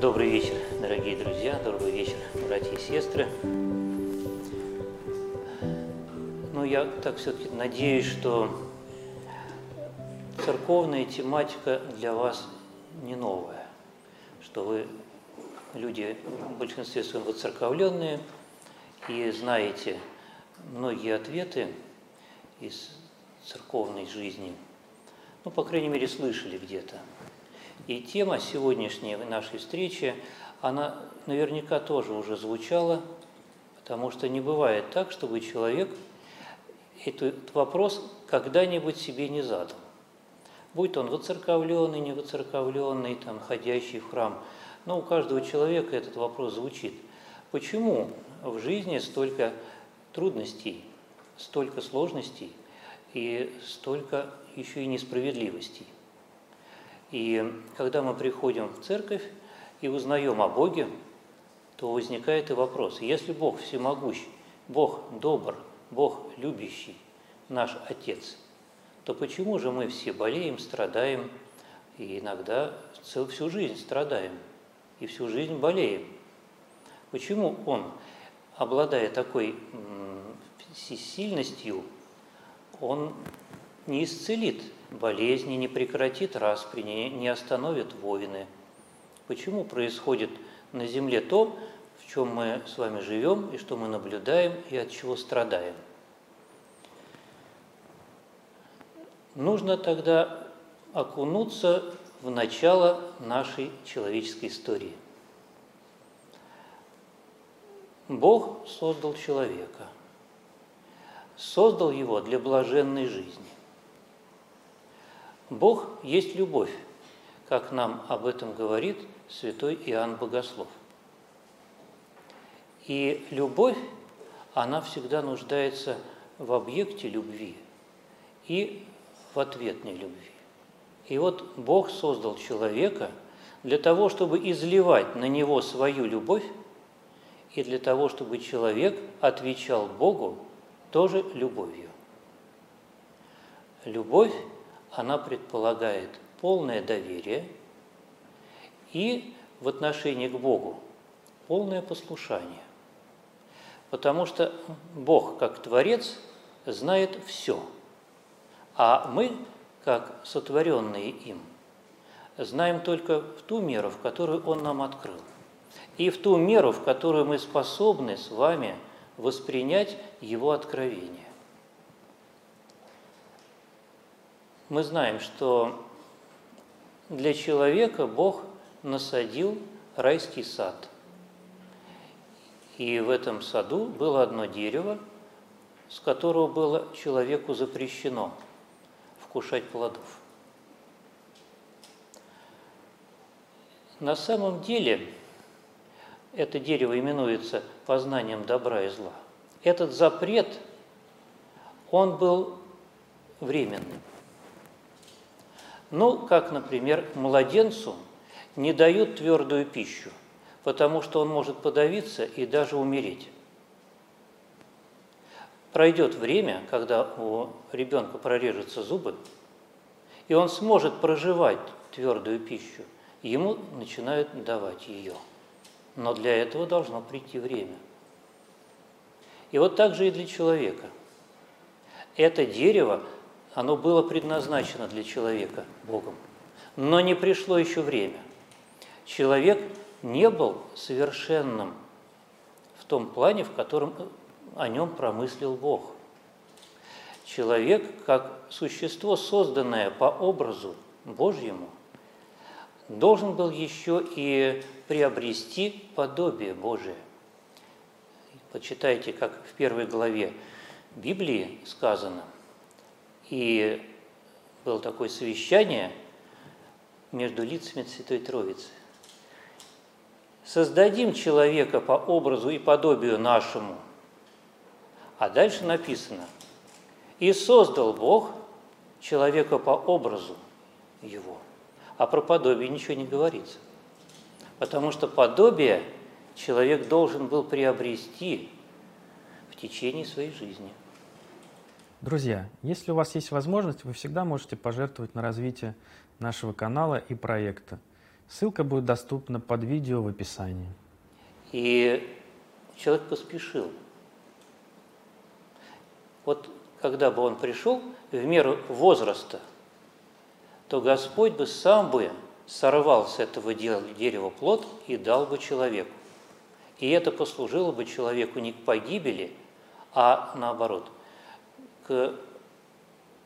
Добрый вечер, дорогие друзья, добрый вечер, братья и сестры. Ну, я так все-таки надеюсь, что церковная тематика для вас не новая, что вы люди в большинстве своем воцерковленные и знаете многие ответы из церковной жизни, ну, по крайней мере, слышали где-то. И тема сегодняшней нашей встречи, она наверняка тоже уже звучала, потому что не бывает так, чтобы человек этот вопрос когда-нибудь себе не задал. Будь он воцерковленный, не воцерковленный, там, ходящий в храм. Но у каждого человека этот вопрос звучит. Почему в жизни столько трудностей, столько сложностей и столько еще и несправедливостей? И когда мы приходим в церковь и узнаем о Боге, то возникает и вопрос, если Бог всемогущ, Бог добр, Бог любящий, наш Отец, то почему же мы все болеем, страдаем и иногда всю жизнь страдаем и всю жизнь болеем? Почему Он, обладая такой сильностью, Он не исцелит болезни, не прекратит распри, не остановит войны. Почему происходит на земле то, в чем мы с вами живем, и что мы наблюдаем, и от чего страдаем? Нужно тогда окунуться в начало нашей человеческой истории. Бог создал человека, создал его для блаженной жизни. Бог есть любовь, как нам об этом говорит святой Иоанн Богослов. И любовь, она всегда нуждается в объекте любви и в ответной любви. И вот Бог создал человека для того, чтобы изливать на него свою любовь, и для того, чтобы человек отвечал Богу тоже любовью. Любовь она предполагает полное доверие и в отношении к Богу полное послушание. Потому что Бог, как Творец, знает все, а мы, как сотворенные им, знаем только в ту меру, в которую Он нам открыл, и в ту меру, в которую мы способны с вами воспринять Его откровение. Мы знаем, что для человека Бог насадил райский сад. И в этом саду было одно дерево, с которого было человеку запрещено вкушать плодов. На самом деле это дерево именуется познанием добра и зла. Этот запрет, он был временным. Ну, как, например, младенцу не дают твердую пищу, потому что он может подавиться и даже умереть. Пройдет время, когда у ребенка прорежутся зубы, и он сможет проживать твердую пищу, ему начинают давать ее. Но для этого должно прийти время. И вот так же и для человека. Это дерево оно было предназначено для человека Богом, но не пришло еще время. Человек не был совершенным в том плане, в котором о нем промыслил Бог. Человек, как существо, созданное по образу Божьему, должен был еще и приобрести подобие Божие. Почитайте, как в первой главе Библии сказано – и было такое совещание между лицами Святой Троицы. Создадим человека по образу и подобию нашему. А дальше написано, и создал Бог человека по образу его. А про подобие ничего не говорится. Потому что подобие человек должен был приобрести в течение своей жизни. Друзья, если у вас есть возможность, вы всегда можете пожертвовать на развитие нашего канала и проекта. Ссылка будет доступна под видео в описании. И человек поспешил. Вот когда бы он пришел в меру возраста, то Господь бы сам бы сорвал с этого дерева плод и дал бы человеку. И это послужило бы человеку не к погибели, а наоборот, к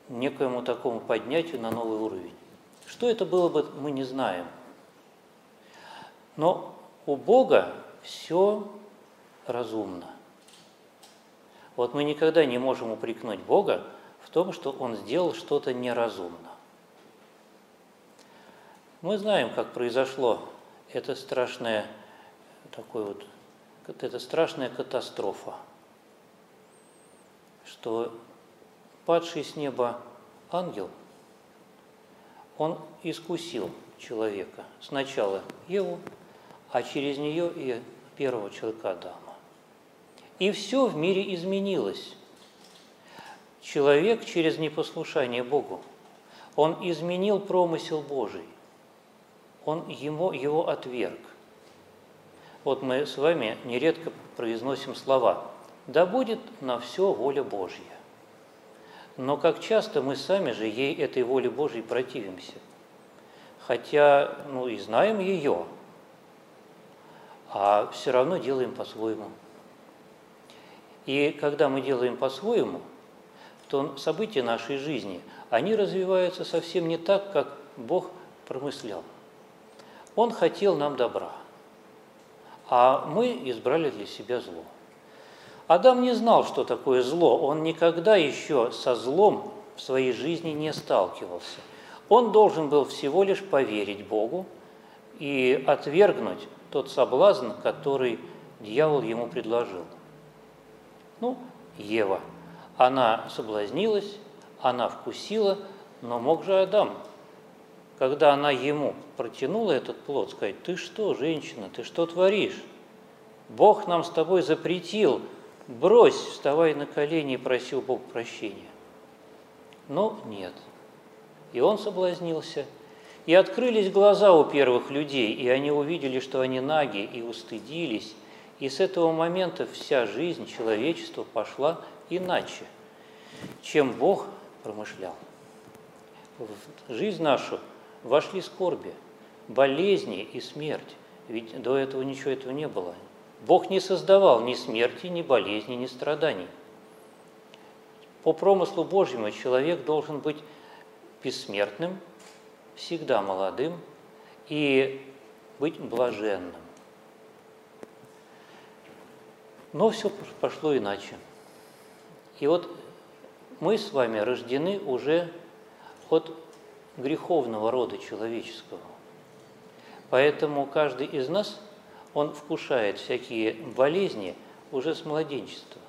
некоему такому поднятию на новый уровень. Что это было бы, мы не знаем. Но у Бога все разумно. Вот мы никогда не можем упрекнуть Бога в том, что Он сделал что-то неразумно. Мы знаем, как произошло это страшное, такой вот, это страшная катастрофа, что падший с неба ангел, он искусил человека. Сначала Еву, а через нее и первого человека Адама. И все в мире изменилось. Человек через непослушание Богу, он изменил промысел Божий, он ему, его отверг. Вот мы с вами нередко произносим слова «Да будет на все воля Божья». Но как часто мы сами же ей, этой воле Божьей, противимся. Хотя, ну и знаем ее, а все равно делаем по-своему. И когда мы делаем по-своему, то события нашей жизни, они развиваются совсем не так, как Бог промыслял. Он хотел нам добра, а мы избрали для себя зло. Адам не знал, что такое зло, он никогда еще со злом в своей жизни не сталкивался. Он должен был всего лишь поверить Богу и отвергнуть тот соблазн, который дьявол ему предложил – ну, Ева. Она соблазнилась, она вкусила, но мог же Адам, когда она ему протянула этот плод, сказать, ты что, женщина, ты что творишь? Бог нам с тобой запретил, брось, вставай на колени и проси у Бога прощения. Но нет. И он соблазнился. И открылись глаза у первых людей, и они увидели, что они наги, и устыдились, и с этого момента вся жизнь человечества пошла иначе, чем Бог промышлял. В жизнь нашу вошли скорби, болезни и смерть. Ведь до этого ничего этого не было. Бог не создавал ни смерти, ни болезни, ни страданий. По промыслу Божьему человек должен быть бессмертным, всегда молодым и быть блаженным. Но все пошло иначе. И вот мы с вами рождены уже от греховного рода человеческого. Поэтому каждый из нас, он вкушает всякие болезни уже с младенчества.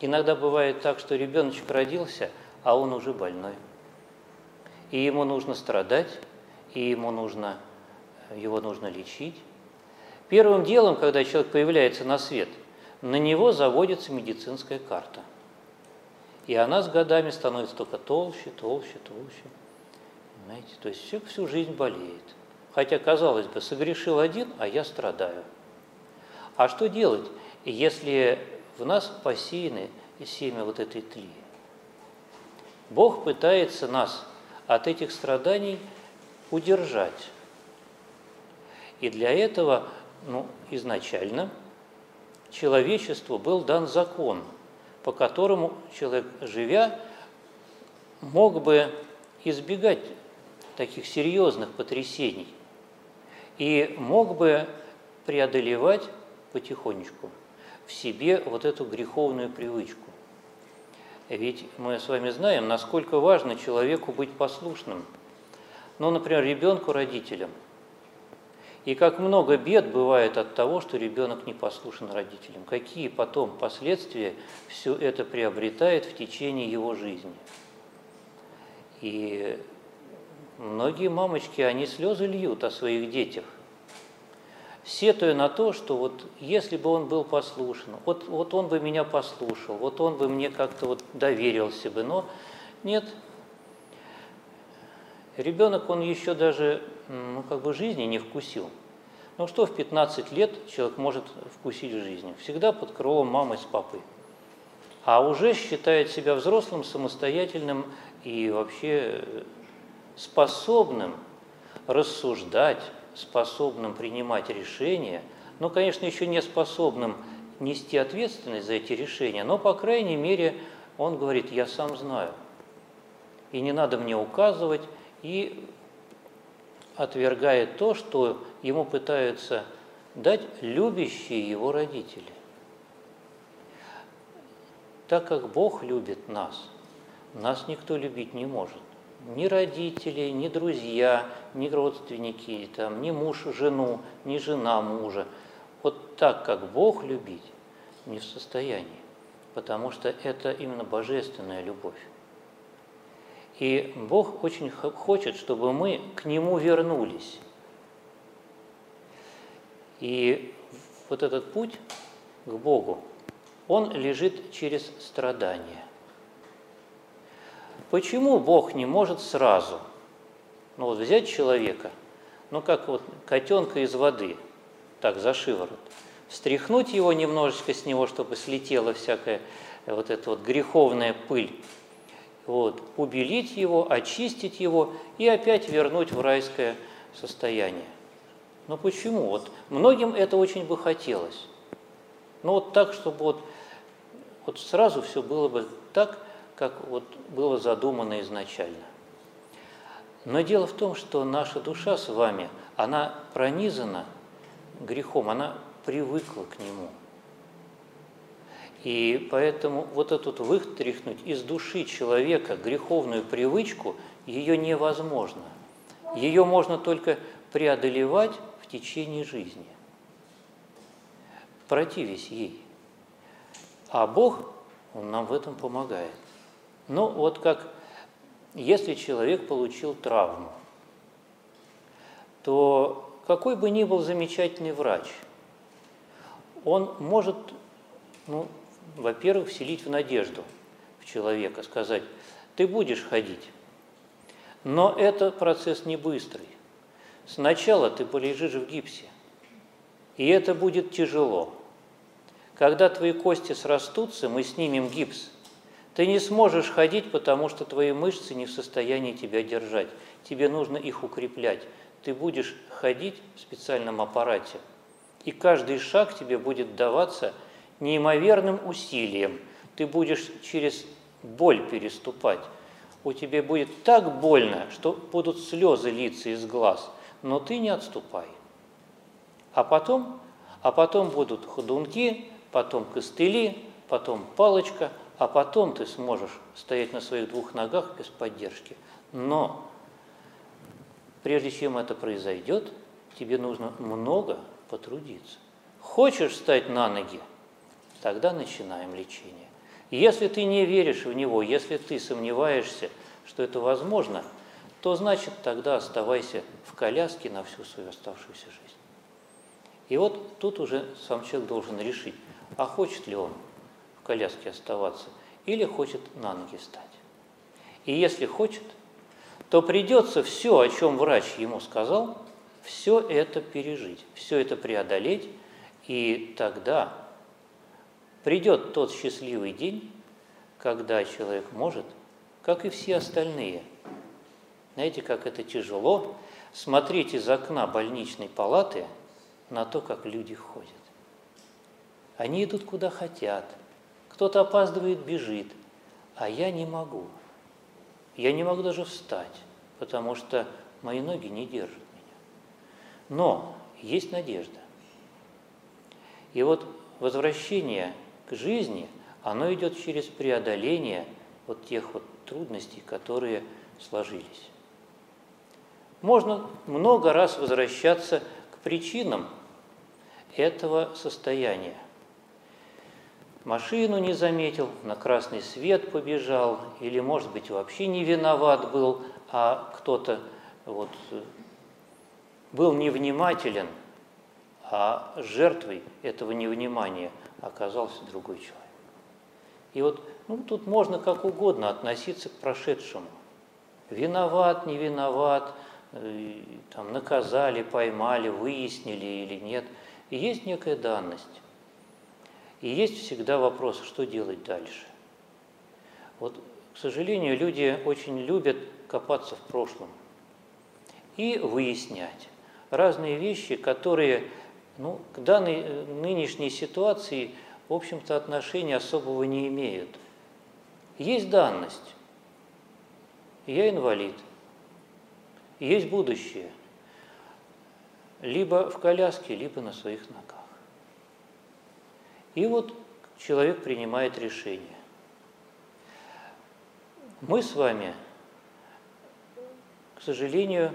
Иногда бывает так, что ребеночек родился, а он уже больной. И ему нужно страдать, и ему нужно, его нужно лечить. Первым делом, когда человек появляется на свет – на него заводится медицинская карта. И она с годами становится только толще, толще, толще. Понимаете? То есть человек всю жизнь болеет. Хотя, казалось бы, согрешил один, а я страдаю. А что делать, если в нас посеяны семя вот этой тли? Бог пытается нас от этих страданий удержать. И для этого ну, изначально – человечеству был дан закон, по которому человек, живя, мог бы избегать таких серьезных потрясений и мог бы преодолевать потихонечку в себе вот эту греховную привычку. Ведь мы с вами знаем, насколько важно человеку быть послушным. Ну, например, ребенку родителям – и как много бед бывает от того, что ребенок не послушен родителям. Какие потом последствия все это приобретает в течение его жизни. И многие мамочки, они слезы льют о своих детях, сетуя на то, что вот если бы он был послушен, вот, вот он бы меня послушал, вот он бы мне как-то вот доверился бы, но нет, Ребенок, он еще даже ну, как бы жизни не вкусил. Ну что в 15 лет человек может вкусить жизнь? Всегда под крылом мамы с папой. А уже считает себя взрослым, самостоятельным и вообще способным рассуждать, способным принимать решения, но, конечно, еще не способным нести ответственность за эти решения, но, по крайней мере, он говорит, я сам знаю, и не надо мне указывать, и отвергает то, что ему пытаются дать любящие его родители. Так как Бог любит нас, нас никто любить не может. Ни родители, ни друзья, ни родственники, там, ни муж жену, ни жена мужа. Вот так, как Бог любить, не в состоянии, потому что это именно божественная любовь. И Бог очень хочет, чтобы мы к Нему вернулись. И вот этот путь к Богу, он лежит через страдания. Почему Бог не может сразу, ну вот взять человека, ну как вот котенка из воды, так за шиворот, встряхнуть его немножечко с него, чтобы слетела всякая вот эта вот греховная пыль, вот, убелить его, очистить его и опять вернуть в райское состояние. Но почему? Вот многим это очень бы хотелось. Но вот так, чтобы вот, вот сразу все было бы так, как вот было задумано изначально. Но дело в том, что наша душа с вами, она пронизана грехом, она привыкла к нему – и поэтому вот этот вытряхнуть из души человека греховную привычку, ее невозможно. Ее можно только преодолевать в течение жизни, противясь ей. А Бог, Он нам в этом помогает. Ну, вот как если человек получил травму, то какой бы ни был замечательный врач, он может ну, во-первых, вселить в надежду в человека, сказать, ты будешь ходить. Но это процесс не быстрый. Сначала ты полежишь в гипсе, и это будет тяжело. Когда твои кости срастутся, мы снимем гипс. Ты не сможешь ходить, потому что твои мышцы не в состоянии тебя держать. Тебе нужно их укреплять. Ты будешь ходить в специальном аппарате, и каждый шаг тебе будет даваться – неимоверным усилием. Ты будешь через боль переступать. У тебя будет так больно, что будут слезы литься из глаз, но ты не отступай. А потом, а потом будут ходунки, потом костыли, потом палочка, а потом ты сможешь стоять на своих двух ногах без поддержки. Но прежде чем это произойдет, тебе нужно много потрудиться. Хочешь встать на ноги – тогда начинаем лечение. Если ты не веришь в него, если ты сомневаешься, что это возможно, то значит тогда оставайся в коляске на всю свою оставшуюся жизнь. И вот тут уже сам человек должен решить, а хочет ли он в коляске оставаться или хочет на ноги встать. И если хочет, то придется все, о чем врач ему сказал, все это пережить, все это преодолеть, и тогда Придет тот счастливый день, когда человек может, как и все остальные, знаете, как это тяжело, смотреть из окна больничной палаты на то, как люди ходят. Они идут куда хотят, кто-то опаздывает, бежит, а я не могу. Я не могу даже встать, потому что мои ноги не держат меня. Но есть надежда. И вот возвращение к жизни, оно идет через преодоление вот тех вот трудностей, которые сложились. Можно много раз возвращаться к причинам этого состояния. Машину не заметил, на красный свет побежал, или, может быть, вообще не виноват был, а кто-то вот был невнимателен, а жертвой этого невнимания – оказался другой человек. И вот ну, тут можно как угодно относиться к прошедшему. виноват, не виноват, э, там, наказали, поймали, выяснили или нет. И есть некая данность. И есть всегда вопрос, что делать дальше. Вот, к сожалению, люди очень любят копаться в прошлом и выяснять разные вещи, которые ну, к данной э, нынешней ситуации, в общем-то, отношения особого не имеют. Есть данность. Я инвалид. Есть будущее. Либо в коляске, либо на своих ногах. И вот человек принимает решение. Мы с вами, к сожалению,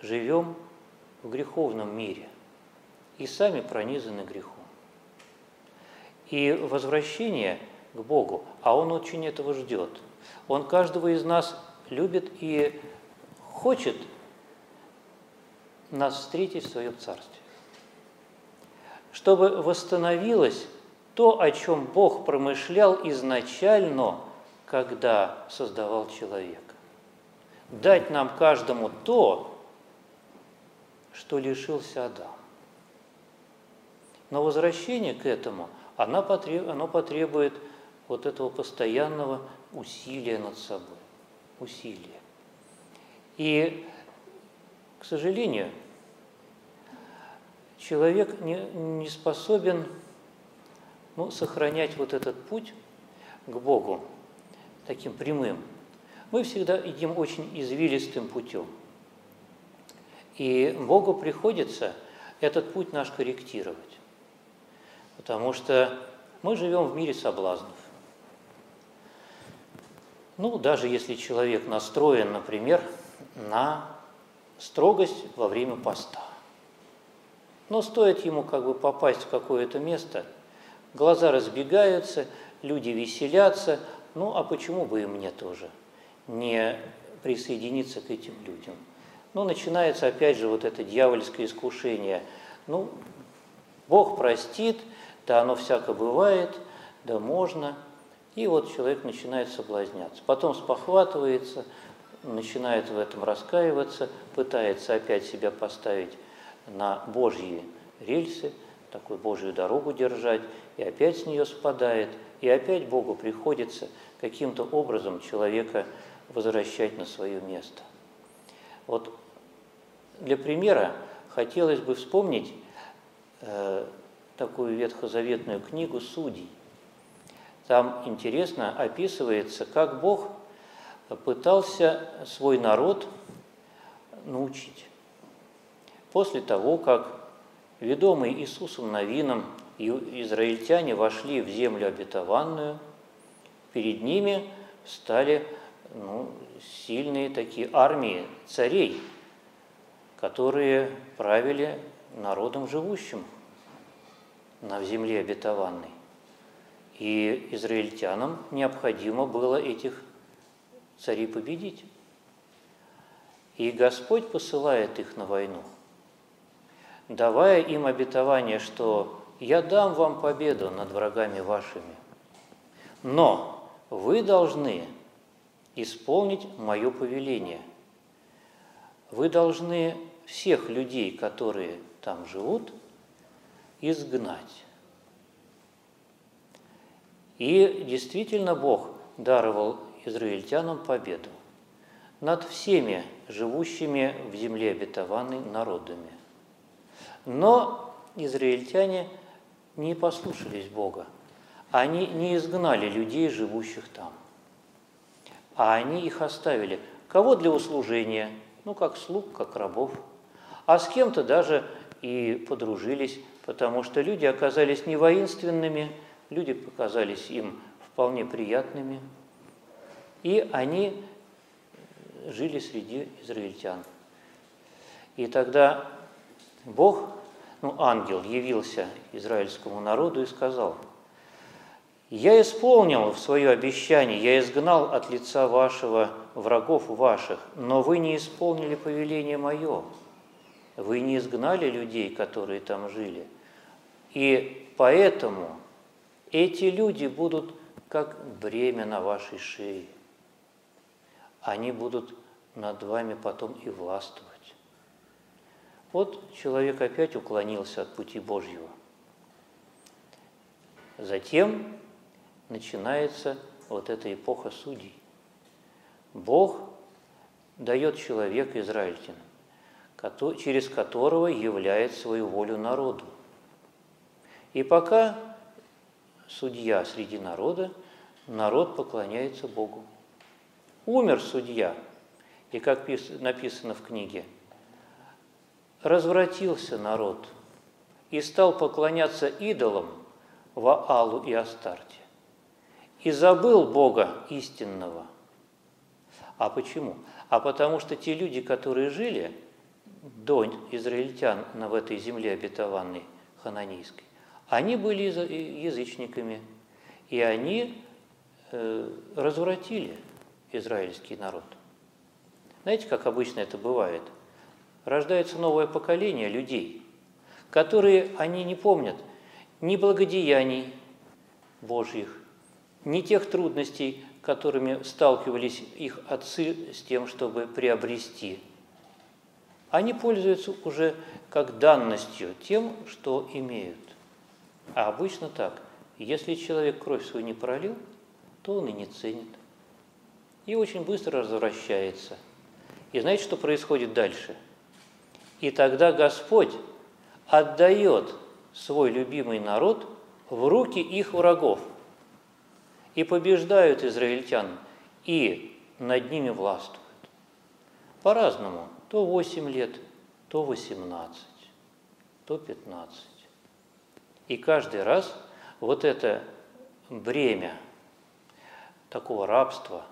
живем в греховном мире и сами пронизаны грехом. И возвращение к Богу, а Он очень этого ждет. Он каждого из нас любит и хочет нас встретить в Своем Царстве. Чтобы восстановилось то, о чем Бог промышлял изначально, когда создавал человека. Дать нам каждому то, что лишился Адам. Но возвращение к этому, оно потребует, оно потребует вот этого постоянного усилия над собой. Усилия. И, к сожалению, человек не, не способен ну, сохранять вот этот путь к Богу таким прямым. Мы всегда идем очень извилистым путем. И Богу приходится этот путь наш корректировать. Потому что мы живем в мире соблазнов. Ну, даже если человек настроен, например, на строгость во время поста. Но стоит ему как бы попасть в какое-то место, глаза разбегаются, люди веселятся, ну а почему бы и мне тоже не присоединиться к этим людям? Ну, начинается опять же вот это дьявольское искушение. Ну, Бог простит, да оно всяко бывает, да можно. И вот человек начинает соблазняться. Потом спохватывается, начинает в этом раскаиваться, пытается опять себя поставить на Божьи рельсы, такую Божью дорогу держать, и опять с нее спадает, и опять Богу приходится каким-то образом человека возвращать на свое место. Вот для примера хотелось бы вспомнить э, такую ветхозаветную книгу «Судей». Там интересно описывается, как Бог пытался свой народ научить. После того, как ведомые Иисусом Новином израильтяне вошли в землю обетованную, перед ними стали ну, сильные такие армии царей, которые правили народом живущим на земле обетованной. И израильтянам необходимо было этих царей победить. И Господь посылает их на войну, давая им обетование, что «Я дам вам победу над врагами вашими, но вы должны исполнить мое повеление. Вы должны всех людей, которые там живут, изгнать. И действительно Бог даровал израильтянам победу над всеми живущими в земле обетованной народами. Но израильтяне не послушались Бога. Они не изгнали людей, живущих там, а они их оставили. Кого для услужения? Ну, как слуг, как рабов. А с кем-то даже и подружились, потому что люди оказались не воинственными, люди показались им вполне приятными, и они жили среди израильтян. И тогда Бог, ну, ангел, явился израильскому народу и сказал, «Я исполнил в свое обещание, я изгнал от лица вашего врагов ваших, но вы не исполнили повеление мое, вы не изгнали людей, которые там жили, и поэтому эти люди будут как бремя на вашей шее. Они будут над вами потом и властвовать. Вот человек опять уклонился от пути Божьего. Затем начинается вот эта эпоха судей. Бог дает человека израильтянам, через которого являет свою волю народу. И пока судья среди народа, народ поклоняется Богу. Умер судья, и как написано в книге, развратился народ и стал поклоняться идолам Ваалу и Астарте, и забыл Бога истинного. А почему? А потому что те люди, которые жили до израильтян в этой земле обетованной хананейской, они были язычниками, и они э, развратили израильский народ. Знаете, как обычно это бывает? Рождается новое поколение людей, которые они не помнят ни благодеяний Божьих, ни тех трудностей, которыми сталкивались их отцы с тем, чтобы приобрести. Они пользуются уже как данностью тем, что имеют. А обычно так. Если человек кровь свою не пролил, то он и не ценит. И очень быстро возвращается. И знаете, что происходит дальше? И тогда Господь отдает свой любимый народ в руки их врагов. И побеждают израильтян, и над ними властвуют. По-разному. То 8 лет, то 18, то 15. И каждый раз вот это бремя такого рабства,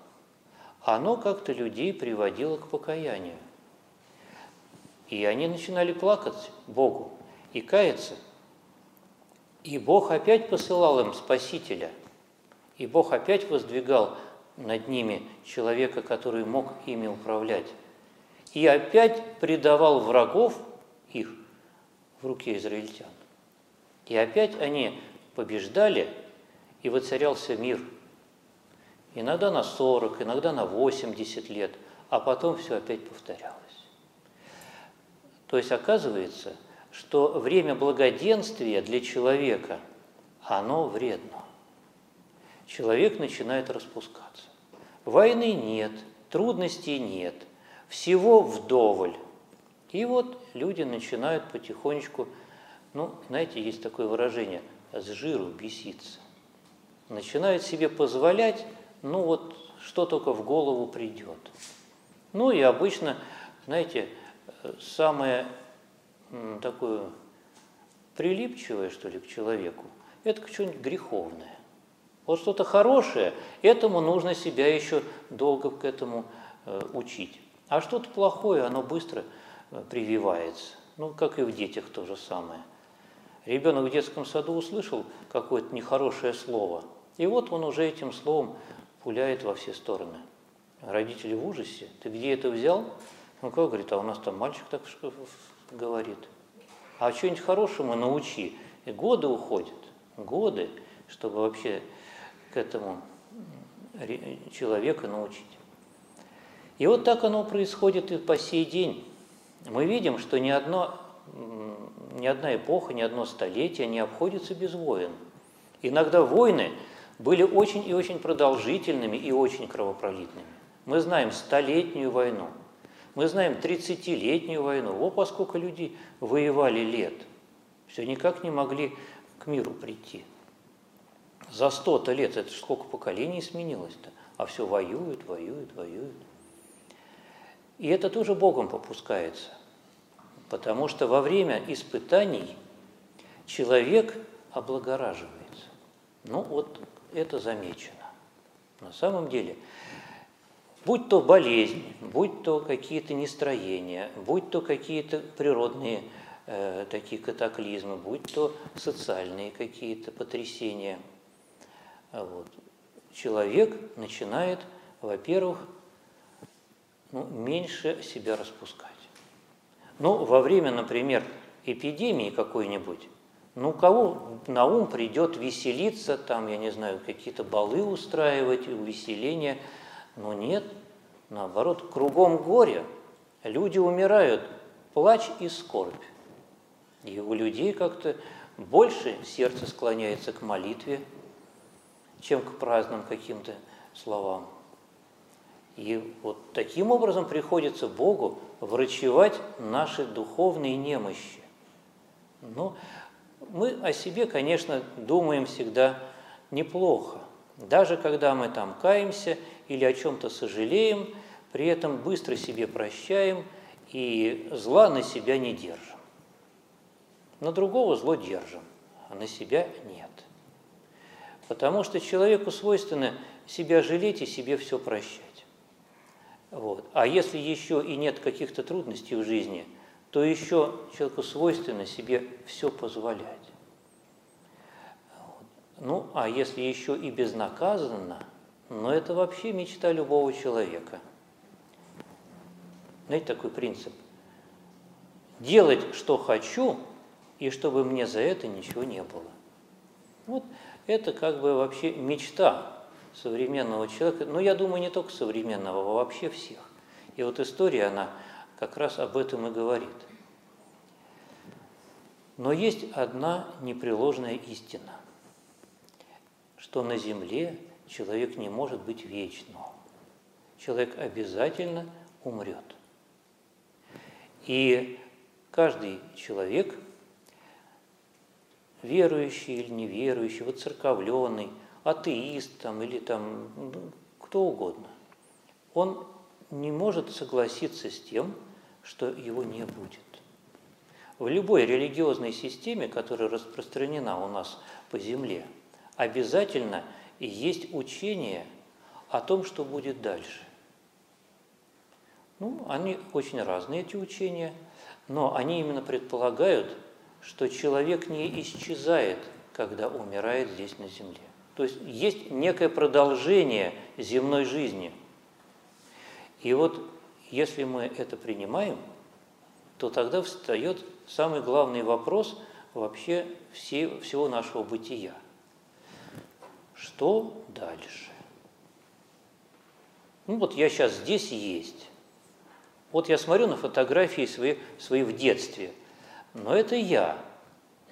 оно как-то людей приводило к покаянию. И они начинали плакать Богу и каяться. И Бог опять посылал им Спасителя. И Бог опять воздвигал над ними человека, который мог ими управлять. И опять предавал врагов их в руки израильтян. И опять они побеждали, и воцарялся мир. Иногда на 40, иногда на 80 лет, а потом все опять повторялось. То есть оказывается, что время благоденствия для человека, оно вредно. Человек начинает распускаться. Войны нет, трудностей нет, всего вдоволь. И вот люди начинают потихонечку ну, знаете, есть такое выражение «с жиру беситься». Начинает себе позволять, ну вот, что только в голову придет. Ну и обычно, знаете, самое такое прилипчивое, что ли, к человеку, это что-нибудь греховное. Вот что-то хорошее, этому нужно себя еще долго к этому э, учить. А что-то плохое, оно быстро э, прививается. Ну, как и в детях то же самое. Ребенок в детском саду услышал какое-то нехорошее слово, и вот он уже этим словом пуляет во все стороны. Родители в ужасе. Ты где это взял? Ну как, говорит, а у нас там мальчик так говорит. А что-нибудь хорошему научи. И годы уходят, годы, чтобы вообще к этому человека научить. И вот так оно происходит и по сей день. Мы видим, что ни одно ни одна эпоха, ни одно столетие не обходится без войн. Иногда войны были очень и очень продолжительными и очень кровопролитными. Мы знаем столетнюю войну, мы знаем 30-летнюю войну. О, поскольку люди воевали лет, все никак не могли к миру прийти. За сто-то лет, это сколько поколений сменилось-то, а все воюют, воюют, воюют. И это тоже Богом попускается потому что во время испытаний человек облагораживается. Ну вот это замечено. На самом деле, будь то болезнь, будь то какие-то нестроения, будь то какие-то природные э, такие катаклизмы, будь то социальные какие-то потрясения, вот, человек начинает, во-первых, ну, меньше себя распускать. Ну, во время, например, эпидемии какой-нибудь, ну, кого на ум придет веселиться, там, я не знаю, какие-то балы устраивать, увеселения, но нет, Наоборот, кругом горе, люди умирают, плач и скорбь. И у людей как-то больше сердце склоняется к молитве, чем к праздным каким-то словам. И вот таким образом приходится Богу врачевать наши духовные немощи. Но мы о себе, конечно, думаем всегда неплохо. Даже когда мы там каемся или о чем-то сожалеем, при этом быстро себе прощаем и зла на себя не держим. На другого зло держим, а на себя нет. Потому что человеку свойственно себя жалеть и себе все прощать. Вот. А если еще и нет каких-то трудностей в жизни, то еще человеку свойственно себе все позволять. Ну, а если еще и безнаказанно, ну это вообще мечта любого человека. Знаете, такой принцип. Делать, что хочу, и чтобы мне за это ничего не было. Вот это как бы вообще мечта современного человека, но я думаю, не только современного, а вообще всех. И вот история, она как раз об этом и говорит. Но есть одна непреложная истина, что на земле человек не может быть вечным. Человек обязательно умрет. И каждый человек – верующий или неверующий, воцерковленный, атеист там, или там, ну, кто угодно, он не может согласиться с тем, что его не будет. В любой религиозной системе, которая распространена у нас по земле, обязательно есть учение о том, что будет дальше. Ну, они очень разные, эти учения, но они именно предполагают что человек не исчезает, когда умирает здесь на земле. То есть есть некое продолжение земной жизни. И вот если мы это принимаем, то тогда встает самый главный вопрос вообще все, всего нашего бытия. Что дальше? Ну вот я сейчас здесь есть. Вот я смотрю на фотографии свои, свои в детстве – но это я,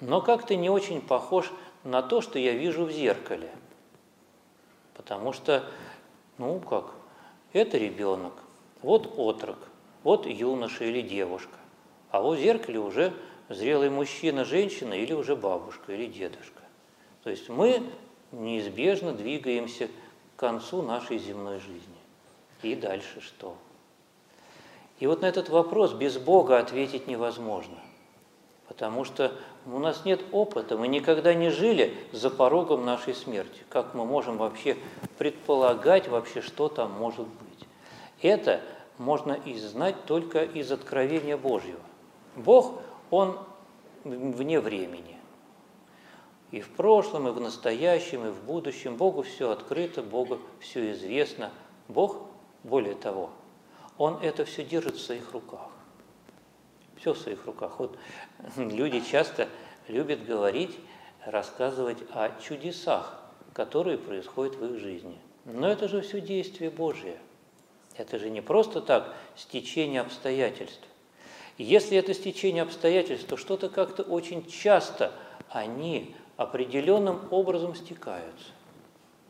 но как-то не очень похож на то, что я вижу в зеркале. Потому что, ну как, это ребенок, вот отрок, вот юноша или девушка, а вот в зеркале уже зрелый мужчина, женщина или уже бабушка или дедушка. То есть мы неизбежно двигаемся к концу нашей земной жизни. И дальше что? И вот на этот вопрос без Бога ответить невозможно – потому что у нас нет опыта, мы никогда не жили за порогом нашей смерти. Как мы можем вообще предполагать вообще, что там может быть? Это можно и знать только из откровения Божьего. Бог, Он вне времени. И в прошлом, и в настоящем, и в будущем. Богу все открыто, Богу все известно. Бог, более того, Он это все держит в своих руках все в своих руках. Вот люди часто любят говорить, рассказывать о чудесах, которые происходят в их жизни. Но это же все действие Божие. Это же не просто так стечение обстоятельств. Если это стечение обстоятельств, то что-то как-то очень часто они определенным образом стекаются.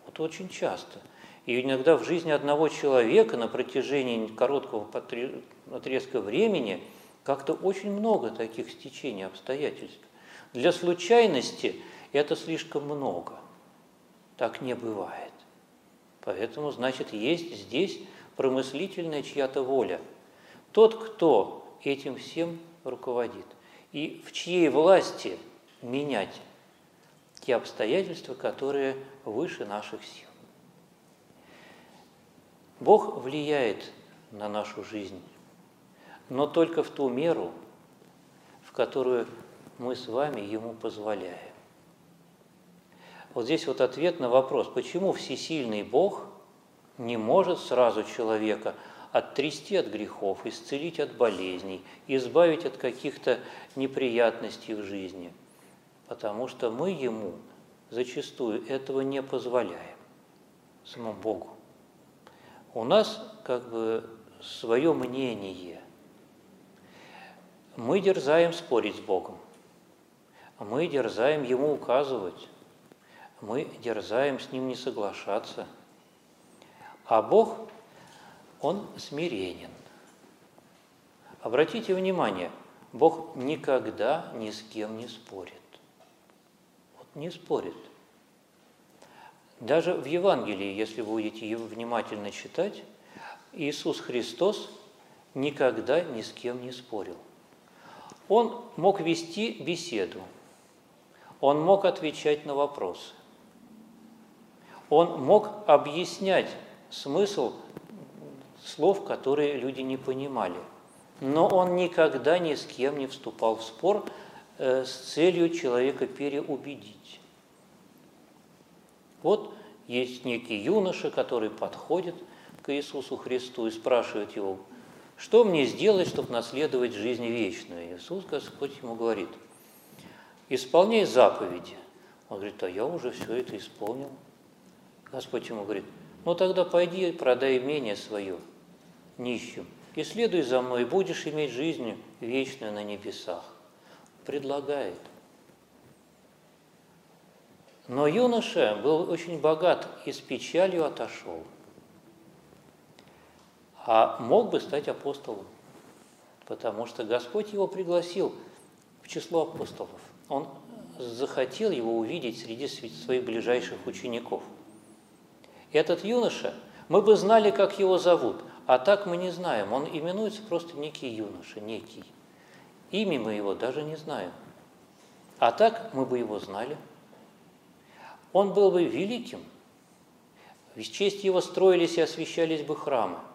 Вот очень часто. И иногда в жизни одного человека на протяжении короткого отрезка времени – как-то очень много таких стечений обстоятельств. Для случайности это слишком много. Так не бывает. Поэтому, значит, есть здесь промыслительная чья-то воля. Тот, кто этим всем руководит. И в чьей власти менять те обстоятельства, которые выше наших сил. Бог влияет на нашу жизнь но только в ту меру, в которую мы с вами ему позволяем. Вот здесь вот ответ на вопрос, почему всесильный Бог не может сразу человека оттрясти от грехов, исцелить от болезней, избавить от каких-то неприятностей в жизни, потому что мы ему зачастую этого не позволяем, самому Богу. у нас как бы свое мнение. Мы дерзаем спорить с Богом. Мы дерзаем Ему указывать. Мы дерзаем с Ним не соглашаться. А Бог, Он смиренен. Обратите внимание, Бог никогда ни с кем не спорит. Не спорит. Даже в Евангелии, если вы будете его внимательно читать, Иисус Христос никогда ни с кем не спорил. Он мог вести беседу, он мог отвечать на вопросы, он мог объяснять смысл слов, которые люди не понимали. Но он никогда ни с кем не вступал в спор с целью человека переубедить. Вот есть некий юноша, который подходит – к Иисусу Христу и спрашивает его, что мне сделать, чтобы наследовать жизнь вечную? Иисус, Господь, ему говорит, исполняй заповеди. Он говорит, а я уже все это исполнил. Господь ему говорит, ну тогда пойди продай имение свое нищим и следуй за мной, и будешь иметь жизнь вечную на небесах. Предлагает. Но юноша был очень богат и с печалью отошел а мог бы стать апостолом, потому что Господь его пригласил в число апостолов. Он захотел его увидеть среди своих ближайших учеников. Этот юноша, мы бы знали, как его зовут, а так мы не знаем. Он именуется просто некий юноша, некий. Имя мы его даже не знаем. А так мы бы его знали. Он был бы великим. В честь его строились и освещались бы храмы –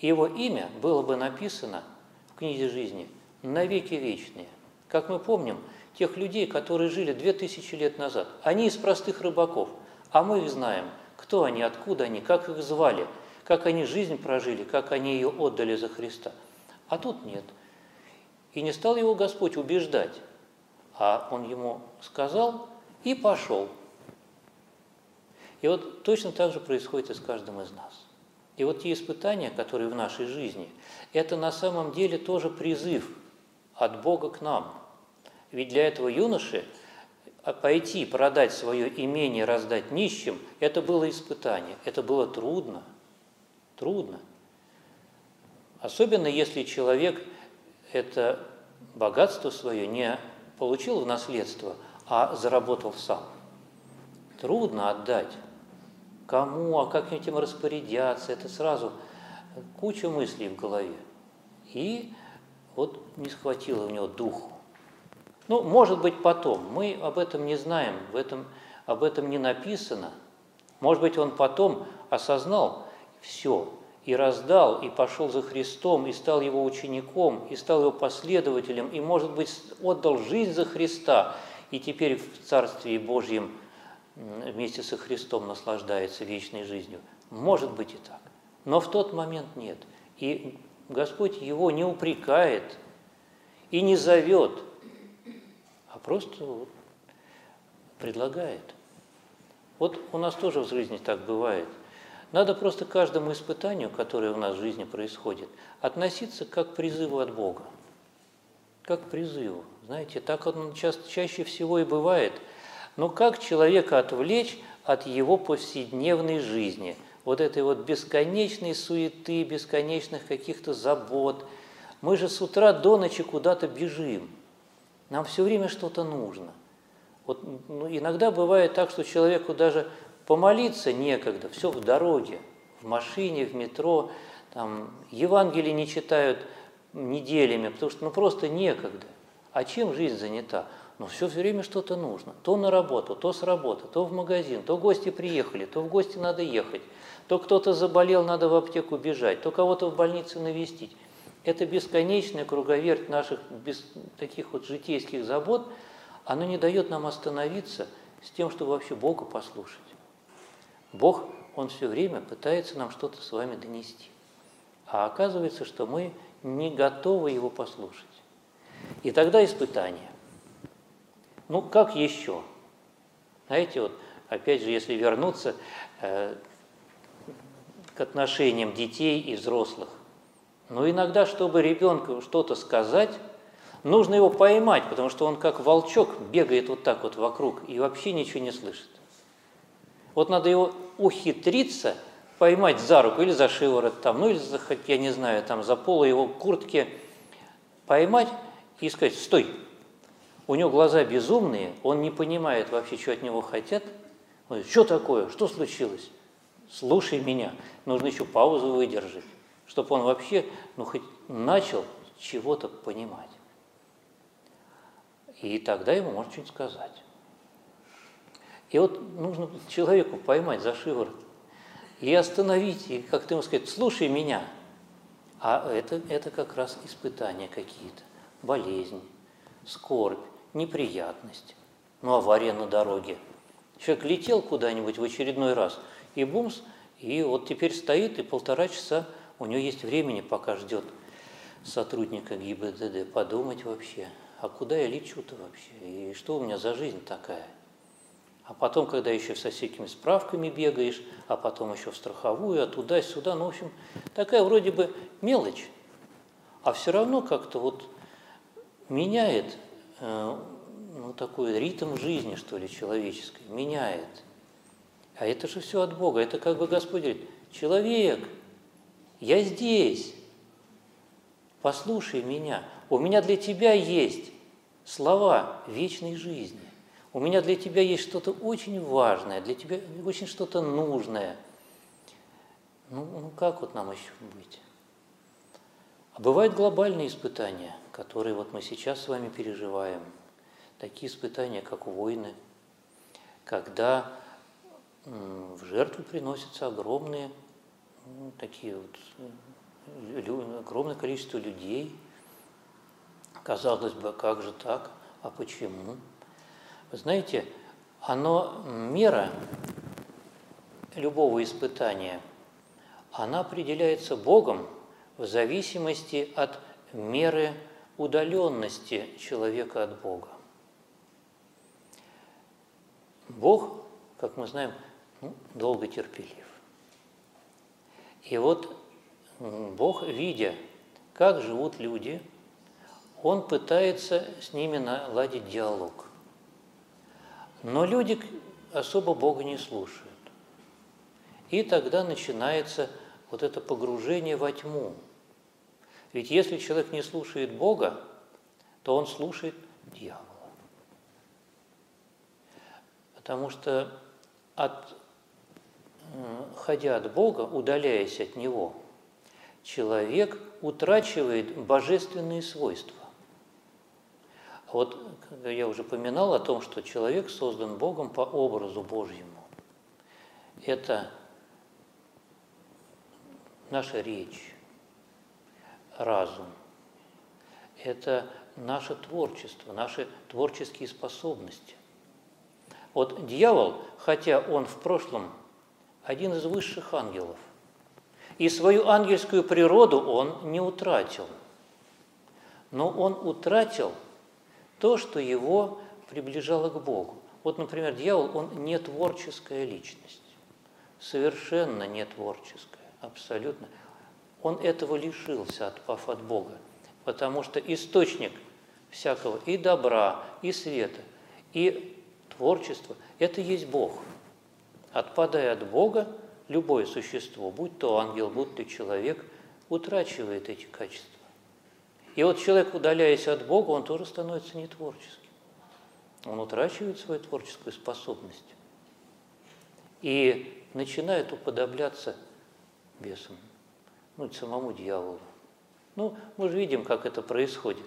его имя было бы написано в книге жизни навеки вечные. Как мы помним, тех людей, которые жили две тысячи лет назад, они из простых рыбаков, а мы их знаем, кто они, откуда они, как их звали, как они жизнь прожили, как они ее отдали за Христа. А тут нет. И не стал его Господь убеждать, а он ему сказал и пошел. И вот точно так же происходит и с каждым из нас. И вот те испытания, которые в нашей жизни, это на самом деле тоже призыв от Бога к нам. Ведь для этого юноши пойти продать свое имение, раздать нищим, это было испытание, это было трудно, трудно. Особенно если человек это богатство свое не получил в наследство, а заработал сам. Трудно отдать кому, а как этим распорядятся, это сразу куча мыслей в голове. И вот не схватило у него духу. Ну, может быть, потом. Мы об этом не знаем, в этом, об этом не написано. Может быть, он потом осознал все, и раздал, и пошел за Христом, и стал его учеником, и стал его последователем, и, может быть, отдал жизнь за Христа, и теперь в Царстве Божьем – вместе со Христом наслаждается вечной жизнью. Может быть и так. Но в тот момент нет. И Господь его не упрекает и не зовет, а просто предлагает. Вот у нас тоже в жизни так бывает. Надо просто каждому испытанию, которое у нас в жизни происходит, относиться как к призыву от Бога. Как к призыву. Знаете, так он часто, чаще всего и бывает – но как человека отвлечь от его повседневной жизни, вот этой вот бесконечной суеты, бесконечных каких-то забот. Мы же с утра до ночи куда-то бежим. Нам все время что-то нужно. Вот, ну, иногда бывает так, что человеку даже помолиться некогда, все в дороге, в машине, в метро, там, Евангелие не читают неделями, потому что ну, просто некогда. А чем жизнь занята? но все время что-то нужно. То на работу, то с работы, то в магазин, то гости приехали, то в гости надо ехать, то кто-то заболел, надо в аптеку бежать, то кого-то в больнице навестить. Это бесконечная круговерть наших без, таких вот житейских забот, оно не дает нам остановиться с тем, чтобы вообще Бога послушать. Бог, Он все время пытается нам что-то с вами донести. А оказывается, что мы не готовы Его послушать. И тогда испытание. Ну, как еще? Знаете, вот, опять же, если вернуться э, к отношениям детей и взрослых. Но иногда, чтобы ребенку что-то сказать, нужно его поймать, потому что он как волчок бегает вот так вот вокруг и вообще ничего не слышит. Вот надо его ухитриться поймать за руку или за шиворот там, ну или за, я не знаю, там за поло его куртки, поймать и сказать «стой». У него глаза безумные, он не понимает вообще, что от него хотят. Он говорит, что такое, что случилось? Слушай меня, нужно еще паузу выдержать, чтобы он вообще, ну, хоть начал чего-то понимать. И тогда ему может что-нибудь сказать. И вот нужно человеку поймать за шиворот и остановить, и как-то ему сказать, слушай меня. А это, это как раз испытания какие-то, болезнь, скорбь, неприятность, ну, авария на дороге. Человек летел куда-нибудь в очередной раз, и бумс, и вот теперь стоит, и полтора часа у него есть времени, пока ждет сотрудника ГИБДД, подумать вообще, а куда я лечу-то вообще, и что у меня за жизнь такая – а потом, когда еще со всякими справками бегаешь, а потом еще в страховую, а туда-сюда, ну, в общем, такая вроде бы мелочь, а все равно как-то вот меняет э, ну, такой ритм жизни, что ли, человеческой, меняет. А это же все от Бога. Это как бы Господь говорит, человек, я здесь, послушай меня, у меня для тебя есть слова вечной жизни. У меня для тебя есть что-то очень важное, для тебя очень что-то нужное. Ну, ну как вот нам еще быть? А бывают глобальные испытания, которые вот мы сейчас с вами переживаем. Такие испытания, как войны, когда в жертву приносятся огромные, ну, такие вот, э, огромное количество людей. Казалось бы, как же так? А почему? Знаете, оно, мера любого испытания, она определяется Богом в зависимости от меры удаленности человека от Бога. Бог, как мы знаем, ну, долго терпелив. И вот Бог, видя, как живут люди, Он пытается с ними наладить диалог – но люди особо Бога не слушают. И тогда начинается вот это погружение во тьму. Ведь если человек не слушает Бога, то он слушает дьявола. Потому что от, ходя от Бога, удаляясь от Него, человек утрачивает божественные свойства. Вот я уже поминал о том, что человек создан Богом по образу Божьему. Это наша речь, разум, это наше творчество, наши творческие способности. Вот дьявол, хотя он в прошлом один из высших ангелов, и свою ангельскую природу он не утратил, но он утратил – то, что его приближало к Богу. Вот, например, дьявол, он не творческая личность, совершенно не творческая, абсолютно. Он этого лишился, отпав от Бога, потому что источник всякого и добра, и света, и творчества – это есть Бог. Отпадая от Бога, любое существо, будь то ангел, будь то человек, утрачивает эти качества. И вот человек, удаляясь от Бога, он тоже становится нетворческим. Он утрачивает свою творческую способность и начинает уподобляться бесам, ну, самому дьяволу. Ну, мы же видим, как это происходит.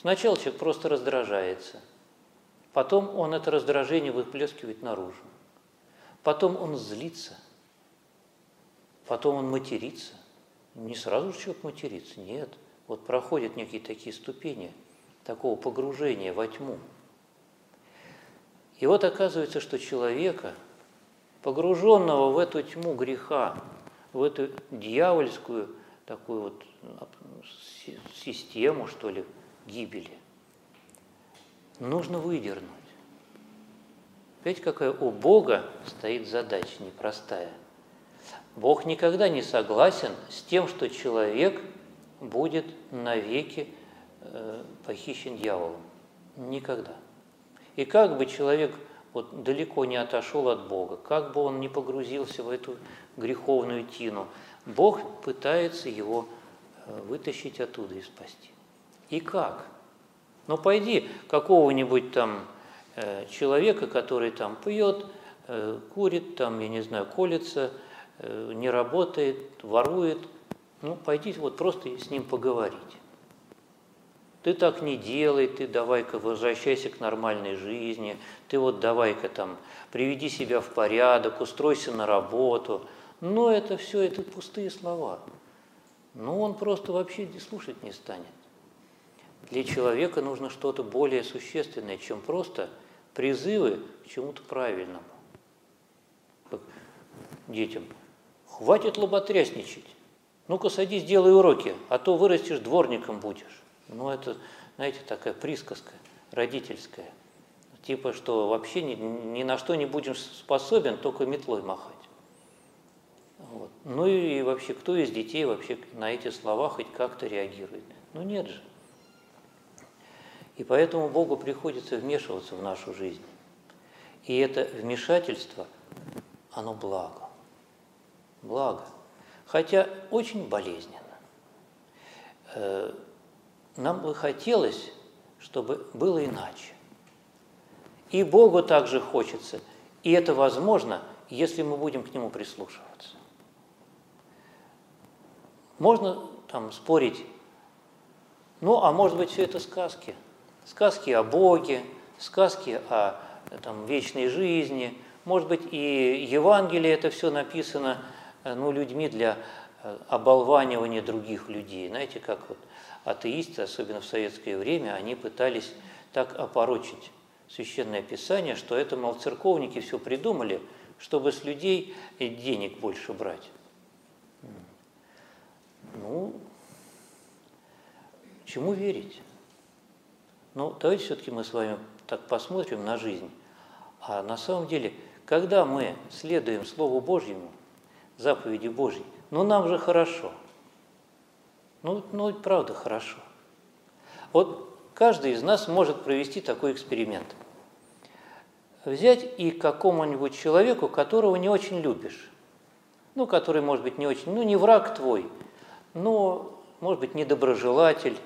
Сначала человек просто раздражается, потом он это раздражение выплескивает наружу, потом он злится, потом он матерится. Не сразу же человек матерится, нет – вот проходят некие такие ступени такого погружения во тьму. И вот оказывается, что человека, погруженного в эту тьму греха, в эту дьявольскую такую вот систему, что ли, гибели, нужно выдернуть. Видите, какая у Бога стоит задача непростая. Бог никогда не согласен с тем, что человек будет навеки э, похищен дьяволом. Никогда. И как бы человек вот далеко не отошел от Бога, как бы он не погрузился в эту греховную тину, Бог пытается его э, вытащить оттуда и спасти. И как? Ну, пойди какого-нибудь там э, человека, который там пьет, курит, там, я не знаю, колется, не работает, ворует. Ну, пойди вот просто с ним поговорить. Ты так не делай, ты давай-ка возвращайся к нормальной жизни, ты вот давай-ка там приведи себя в порядок, устройся на работу. Но это все, это пустые слова. Ну, он просто вообще слушать не станет. Для человека нужно что-то более существенное, чем просто призывы к чему-то правильному. Как детям. Хватит лоботрясничать. Ну-ка садись, делай уроки, а то вырастешь, дворником будешь. Ну, это, знаете, такая присказка родительская. Типа, что вообще ни, ни на что не будем способен, только метлой махать. Вот. Ну и вообще, кто из детей вообще на эти слова хоть как-то реагирует? Ну нет же. И поэтому Богу приходится вмешиваться в нашу жизнь. И это вмешательство, оно благо. Благо. Хотя очень болезненно. Э, нам бы хотелось, чтобы было иначе. И Богу также хочется, и это возможно, если мы будем к Нему прислушиваться. Можно там спорить, ну, а может быть, все это сказки. Сказки о Боге, сказки о там, вечной жизни. Может быть, и Евангелие это все написано ну, людьми для э, оболванивания других людей. Знаете, как вот атеисты, особенно в советское время, они пытались так опорочить Священное Писание, что это, мол, церковники все придумали, чтобы с людей денег больше брать. Ну, чему верить? Ну, давайте все-таки мы с вами так посмотрим на жизнь. А на самом деле, когда мы следуем Слову Божьему, заповеди Божьей, ну нам же хорошо – ну, ну, правда, хорошо. Вот каждый из нас может провести такой эксперимент. Взять и какому-нибудь человеку, которого не очень любишь, ну, который, может быть, не очень, ну, не враг твой, но, может быть, недоброжелатель,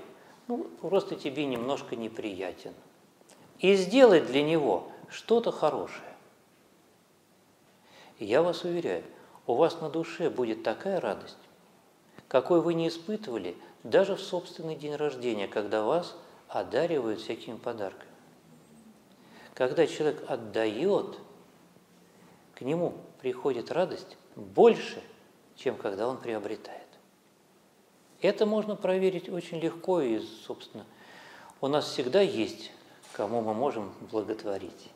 ну, просто тебе немножко неприятен. И сделать для него что-то хорошее. И я вас уверяю, у вас на душе будет такая радость, какой вы не испытывали даже в собственный день рождения, когда вас одаривают всякими подарками. Когда человек отдает, к нему приходит радость больше, чем когда он приобретает. Это можно проверить очень легко и, собственно, у нас всегда есть, кому мы можем благотворить.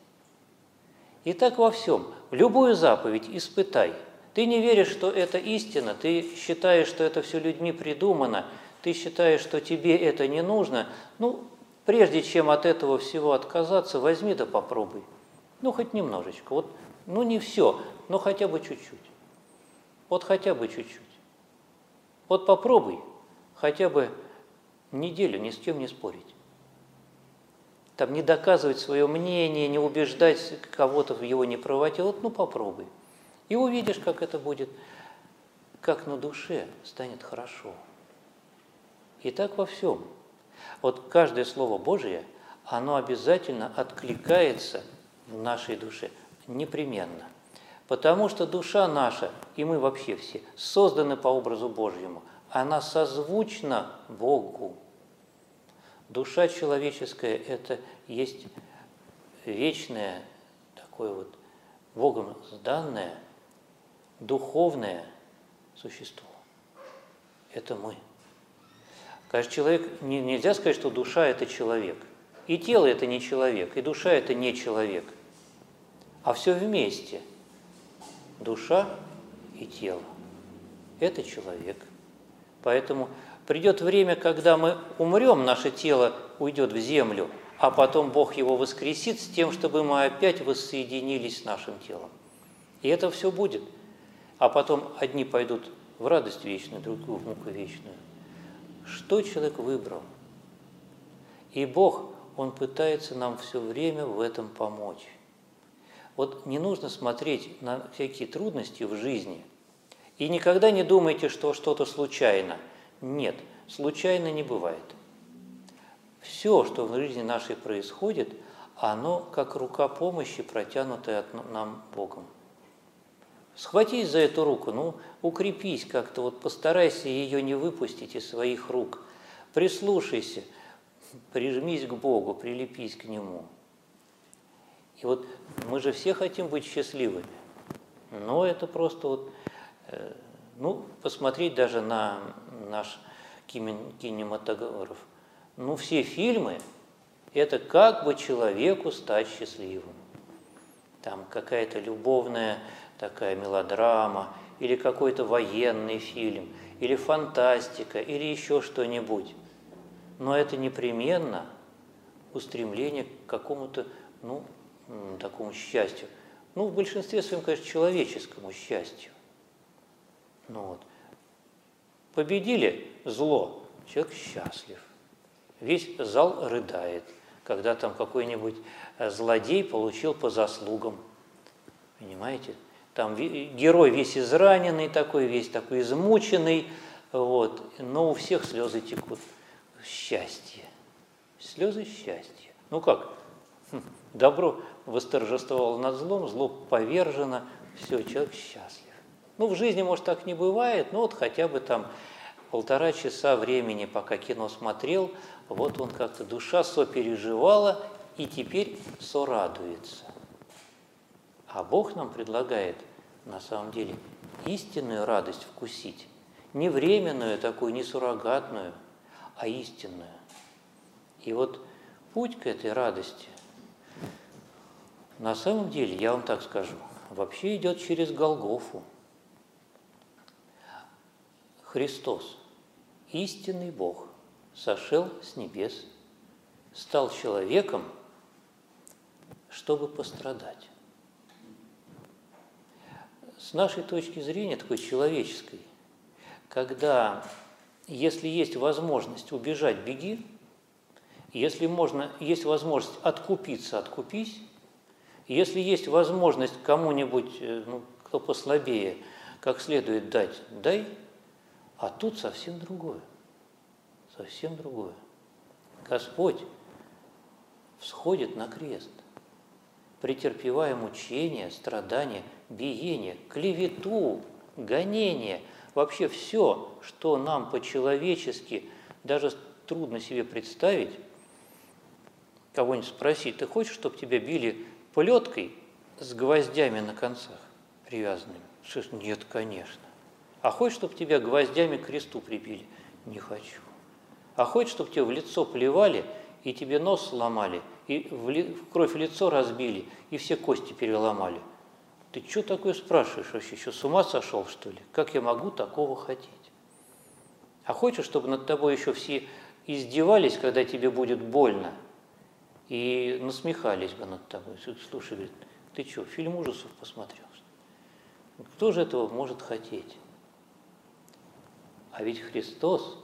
И так во всем. Любую заповедь испытай – ты не веришь, что это истина, ты считаешь, что это все людьми придумано, ты считаешь, что тебе это не нужно. Ну, прежде чем от этого всего отказаться, возьми да попробуй. Ну, хоть немножечко. Вот, ну, не все, но хотя бы чуть-чуть. Вот хотя бы чуть-чуть. Вот попробуй хотя бы неделю ни с кем не спорить. Там не доказывать свое мнение, не убеждать кого-то в его неправоте. Вот ну попробуй. И увидишь, как это будет, как на душе станет хорошо. И так во всем. Вот каждое Слово Божие, оно обязательно откликается в нашей душе, непременно. Потому что душа наша, и мы вообще все, созданы по образу Божьему. Она созвучна Богу. Душа человеческая – это есть вечное, такое вот Богом сданное – духовное существо. Это мы. Конечно, человек, не, нельзя сказать, что душа – это человек. И тело – это не человек, и душа – это не человек. А все вместе. Душа и тело – это человек. Поэтому придет время, когда мы умрем, наше тело уйдет в землю, а потом Бог его воскресит с тем, чтобы мы опять воссоединились с нашим телом. И это все будет – а потом одни пойдут в радость вечную, другую в муку вечную. Что человек выбрал? И Бог, Он пытается нам все время в этом помочь. Вот не нужно смотреть на всякие трудности в жизни и никогда не думайте, что что-то случайно. Нет, случайно не бывает. Все, что в жизни нашей происходит, оно как рука помощи, протянутая от нам Богом. Схватись за эту руку, ну, укрепись как-то, вот постарайся ее не выпустить из своих рук. Прислушайся, прижмись к Богу, прилепись к Нему. И вот мы же все хотим быть счастливыми, но это просто вот, э, ну, посмотреть даже на наш кинематограф. Ну, все фильмы – это как бы человеку стать счастливым. Там какая-то любовная такая мелодрама, или какой-то военный фильм, или фантастика, или еще что-нибудь. Но это непременно устремление к какому-то, ну, такому счастью. Ну, в большинстве своем, конечно, человеческому счастью. Ну вот. Победили зло, человек счастлив. Весь зал рыдает, когда там какой-нибудь э, злодей получил по заслугам. Понимаете? Там герой весь израненный такой, весь такой измученный, вот, но у всех слезы текут. Счастье. Слезы счастья. Ну как? Хм, добро восторжествовало над злом, зло повержено, все, человек счастлив. Ну, в жизни, может, так не бывает, но вот хотя бы там полтора часа времени, пока кино смотрел, вот он как-то душа сопереживала, и теперь сорадуется. А Бог нам предлагает на самом деле истинную радость вкусить. Не временную такую, не суррогатную, а истинную. И вот путь к этой радости, на самом деле, я вам так скажу, вообще идет через Голгофу. Христос, истинный Бог, сошел с небес, стал человеком, чтобы пострадать с нашей точки зрения, такой человеческой, когда если есть возможность убежать, беги, если можно, есть возможность откупиться, откупись, если есть возможность кому-нибудь, э, ну, кто послабее, как следует дать, дай, а тут совсем другое, совсем другое. Господь всходит на крест, претерпевая мучения, страдания, биение, клевету, гонение, вообще все, что нам по-человечески даже трудно себе представить, кого-нибудь спросить, ты хочешь, чтобы тебя били плеткой с гвоздями на концах привязанными? Что нет, конечно. А хочешь, чтобы тебя гвоздями к кресту прибили? Не хочу. А хочешь, чтобы тебе в лицо плевали и тебе нос сломали, и в, ли, в кровь лицо разбили, и все кости переломали – ты что такое спрашиваешь вообще? Еще с ума сошел, что ли? Как я могу такого хотеть? А хочешь, чтобы над тобой еще все издевались, когда тебе будет больно, и насмехались бы над тобой? Слушай, говорит, ты что, фильм ужасов посмотрел? Кто же этого может хотеть? А ведь Христос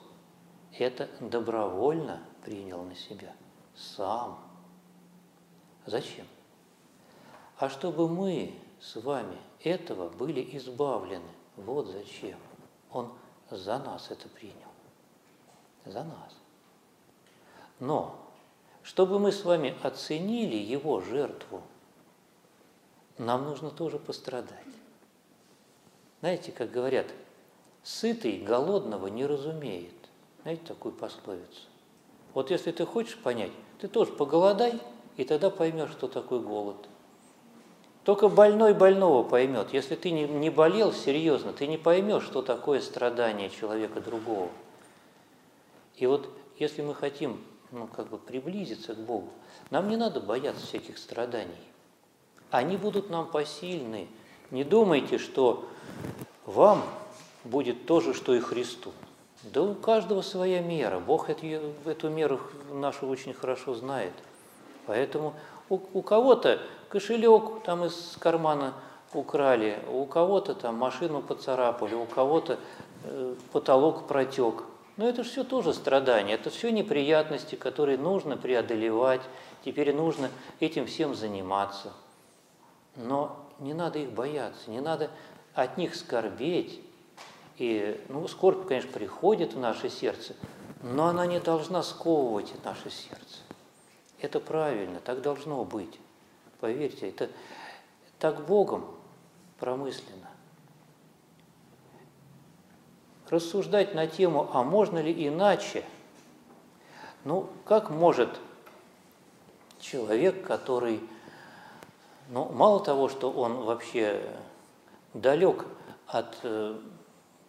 это добровольно принял на себя сам. Зачем? А чтобы мы с вами этого были избавлены. Вот зачем. Он за нас это принял. За нас. Но, чтобы мы с вами оценили его жертву, нам нужно тоже пострадать. Знаете, как говорят, сытый голодного не разумеет. Знаете такую пословицу? Вот если ты хочешь понять, ты тоже поголодай, и тогда поймешь, что такое голод – только больной больного поймет. Если ты не, не болел серьезно, ты не поймешь, что такое страдание человека другого. И вот если мы хотим ну, как бы приблизиться к Богу, нам не надо бояться всяких страданий. Они будут нам посильны. Не думайте, что вам будет то же, что и Христу. Да у каждого своя мера. Бог эту, эту меру нашу очень хорошо знает. Поэтому у, у кого-то кошелек там из кармана украли, у кого-то там машину поцарапали, у кого-то э, потолок протек. Но это все тоже страдания, это все неприятности, которые нужно преодолевать, теперь нужно этим всем заниматься. Но не надо их бояться, не надо от них скорбеть. И, ну, скорбь, конечно, приходит в наше сердце, но она не должна сковывать наше сердце. Это правильно, так должно быть. Поверьте, это так Богом промысленно. Рассуждать на тему, а можно ли иначе? Ну, как может человек, который, ну, мало того, что он вообще далек от э,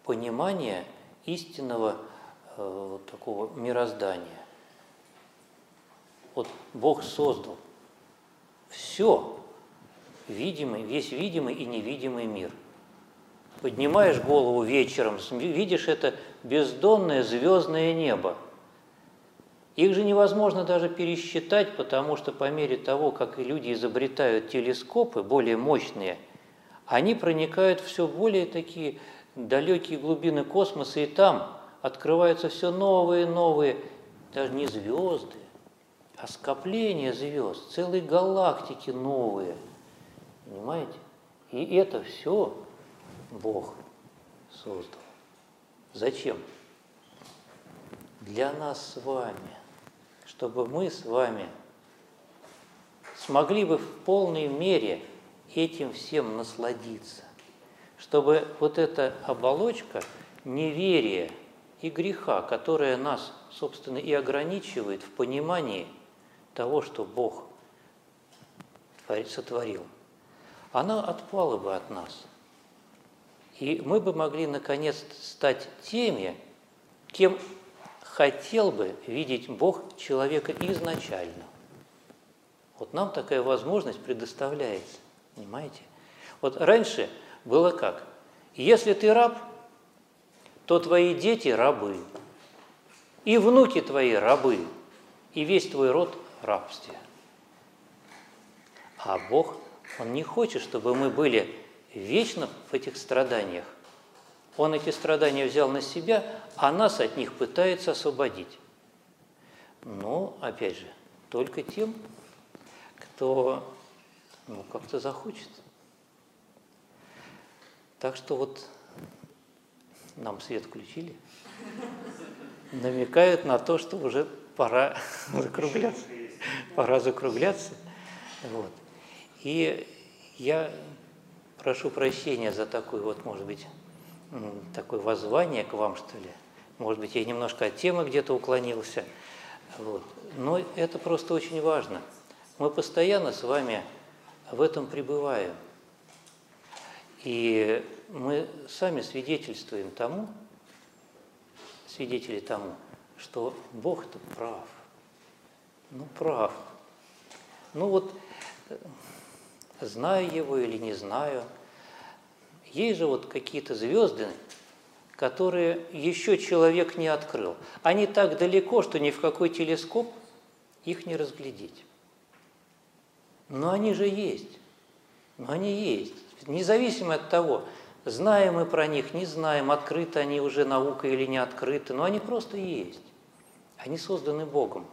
понимания истинного э, вот такого мироздания. Вот Бог создал все, видимый, весь видимый и невидимый мир. Поднимаешь голову вечером, видишь это бездонное звездное небо. Их же невозможно даже пересчитать, потому что по мере того, как люди изобретают телескопы более мощные, они проникают все более такие далекие глубины космоса, и там открываются все новые и новые, даже не звезды, а скопления звезд, целые галактики новые. Понимаете? И это все Бог создал. Зачем? Для нас с вами, чтобы мы с вами смогли бы в полной мере этим всем насладиться чтобы вот эта оболочка неверия и греха, которая нас, собственно, и ограничивает в понимании того, что Бог сотворил, она отпала бы от нас. И мы бы могли, наконец, стать теми, кем хотел бы видеть Бог человека изначально. Вот нам такая возможность предоставляется, понимаете? Вот раньше было как? Если ты раб, то твои дети рабы, и внуки твои рабы, и весь твой род рабстве. А Бог, Он не хочет, чтобы мы были вечно в этих страданиях. Он эти страдания взял на себя, а нас от них пытается освободить. Но, опять же, только тем, кто ну, как-то захочет. Так что вот нам свет включили, намекают на то, что уже пора закругляться. Пора закругляться. Вот. И я прошу прощения за такое вот, может быть, такое воззвание к вам, что ли. Может быть, я немножко от темы где-то уклонился. Вот. Но это просто очень важно. Мы постоянно с вами в этом пребываем – и мы сами свидетельствуем тому, свидетели тому, что Бог-то прав. Ну, прав. Ну вот, знаю его или не знаю, есть же вот какие-то звезды, которые еще человек не открыл. Они так далеко, что ни в какой телескоп их не разглядеть. Но они же есть. Но они есть. Независимо от того, знаем мы про них, не знаем, открыты они уже наукой или не открыты, но они просто есть. Они созданы Богом.